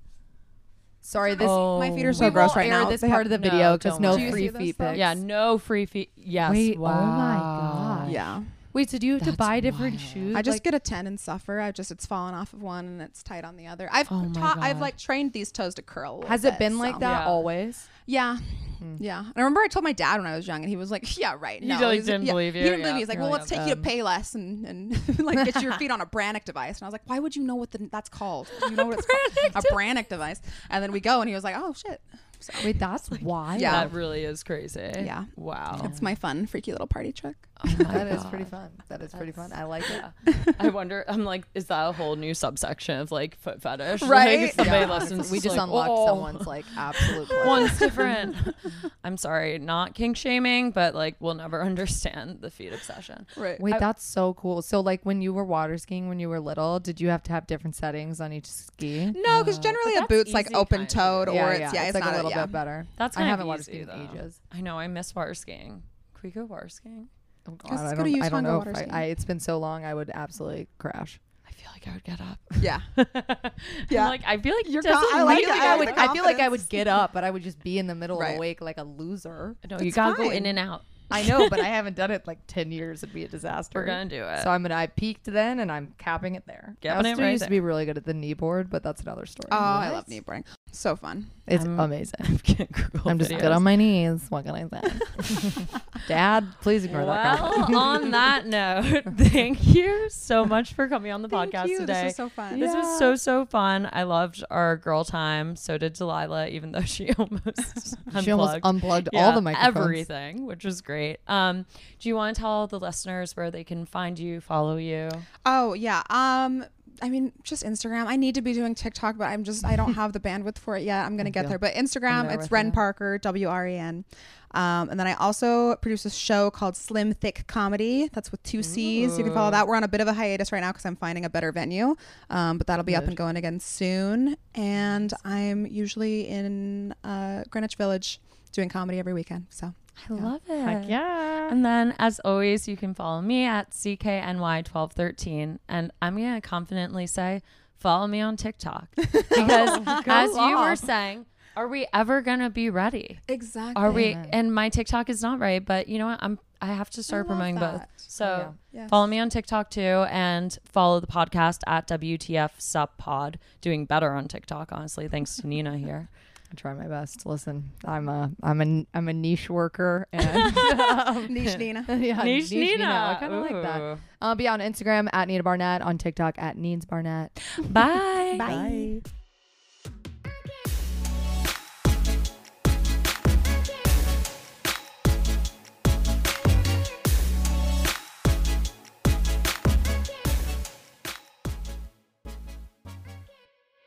Sorry, this. my oh. feet are so we gross won't right air now. this They part of the No, video because don't no worry. Do you free see this, feet pics. Yeah, no free feet. Yes. Wait, oh my wow. God. yeah. Wait, so do you have to That's buy different wild. shoes? I just Like- get a ten and suffer. I just it's fallen off of one and it's tight on the other. I've Oh my taught, I've like trained these toes to curl. a little Has it bit, been so- like that Yeah. always? Yeah. Hmm. Yeah. And I remember I told my dad when I was young and he was like, Yeah, right. He No. like, didn't yeah. believe He you? didn't believe me. He's like, You're Well, like, let's take you to um, Payless and, and like get your feet on a Brannock device. And I was like, Why would you know what the, that's called? You know what it's called? A Brannock device. And then we go and he was like, Oh shit. So Wait, that's why. Yeah. That really is crazy. Yeah. Wow. it's my fun, freaky little party trick. Oh my That is pretty fun. That is pretty fun. I like it. I wonder. I'm like, is that a whole new subsection of like foot fetish? Right? Like, somebody Yeah. listens. we it's just like, unlocked oh, someone's like absolute. pleasure. One's different. I'm sorry, not kink shaming, but like we'll never understand the feet obsession. Right. Wait, I- that's so cool. So, like, when you were water skiing when you were little, did you have to have different settings on each ski? No, because uh, generally a boot's like open toed or yeah, it's yeah, yeah, it's, like not a little yeah. bit better. That's I kind haven't of water easy, skied in though. ages. I know. I miss water skiing. Can we go water skiing? Oh God, Let's I to don't, I don't know. If I, skiing. I, it's been so long, I would absolutely crash. I feel like I would get up. Yeah. yeah. Yeah. like I feel like You're you're. con- I like I feel like I I would. I feel like I would get up, but I would just be in the middle Right. of like a loser. No, you It's gotta go in and out. I know, but I haven't done it like ten years. It'd be a disaster. We're gonna do it. So I'm gonna. I peaked then, and I'm capping it there. Capping I it right used to be really good at the knee board, but that's another story. Oh, I love knee kneeboarding. So fun. It's I'm- amazing. I'm I'm just videos. good on my knees. What can I say? Dad, please ignore that. Well, comment. on that note, thank you so much for coming on the Thank podcast you. today. This was so fun. This was so so fun. I loved our girl time. So did Delilah, even though she almost she almost unplugged. unplugged all the microphones. everything, which was great. Um, do you want to tell the listeners where they can find you, follow you? Oh yeah. Um. I mean, just Instagram. I need to be doing TikTok, but I'm just I don't have the bandwidth for it yet. I'm gonna get there. But Instagram, there it's Ren you. Parker, W R E N. Um, and then I also produce a show called Slim Thick Comedy. That's with two C's. You can follow that. We're on a bit of a hiatus right now because I'm finding a better venue. Um, but that'll be up and going again soon. And I'm usually in uh, Greenwich Village doing comedy every weekend. So I love it. Heck yeah. And then, as always, you can follow me at CKNY1213. And I'm going to confidently say, follow me on TikTok. Because, as you were saying, are we ever going to be ready? exactly. Are we? And my TikTok is not right, but you know what? I'm. I have to start promoting both. that. So Yes. follow me on TikTok too, and follow the podcast at WTF Sup Pod. Doing better on TikTok, honestly, thanks to Nina here. I try my best. Listen, I'm a I'm a I'm a niche worker and um, Niche Nina. yeah, Niche Nina. I kind of like that. I'll be on Instagram at Nina Barnett, on TikTok at Neens Barnett. Bye. Bye.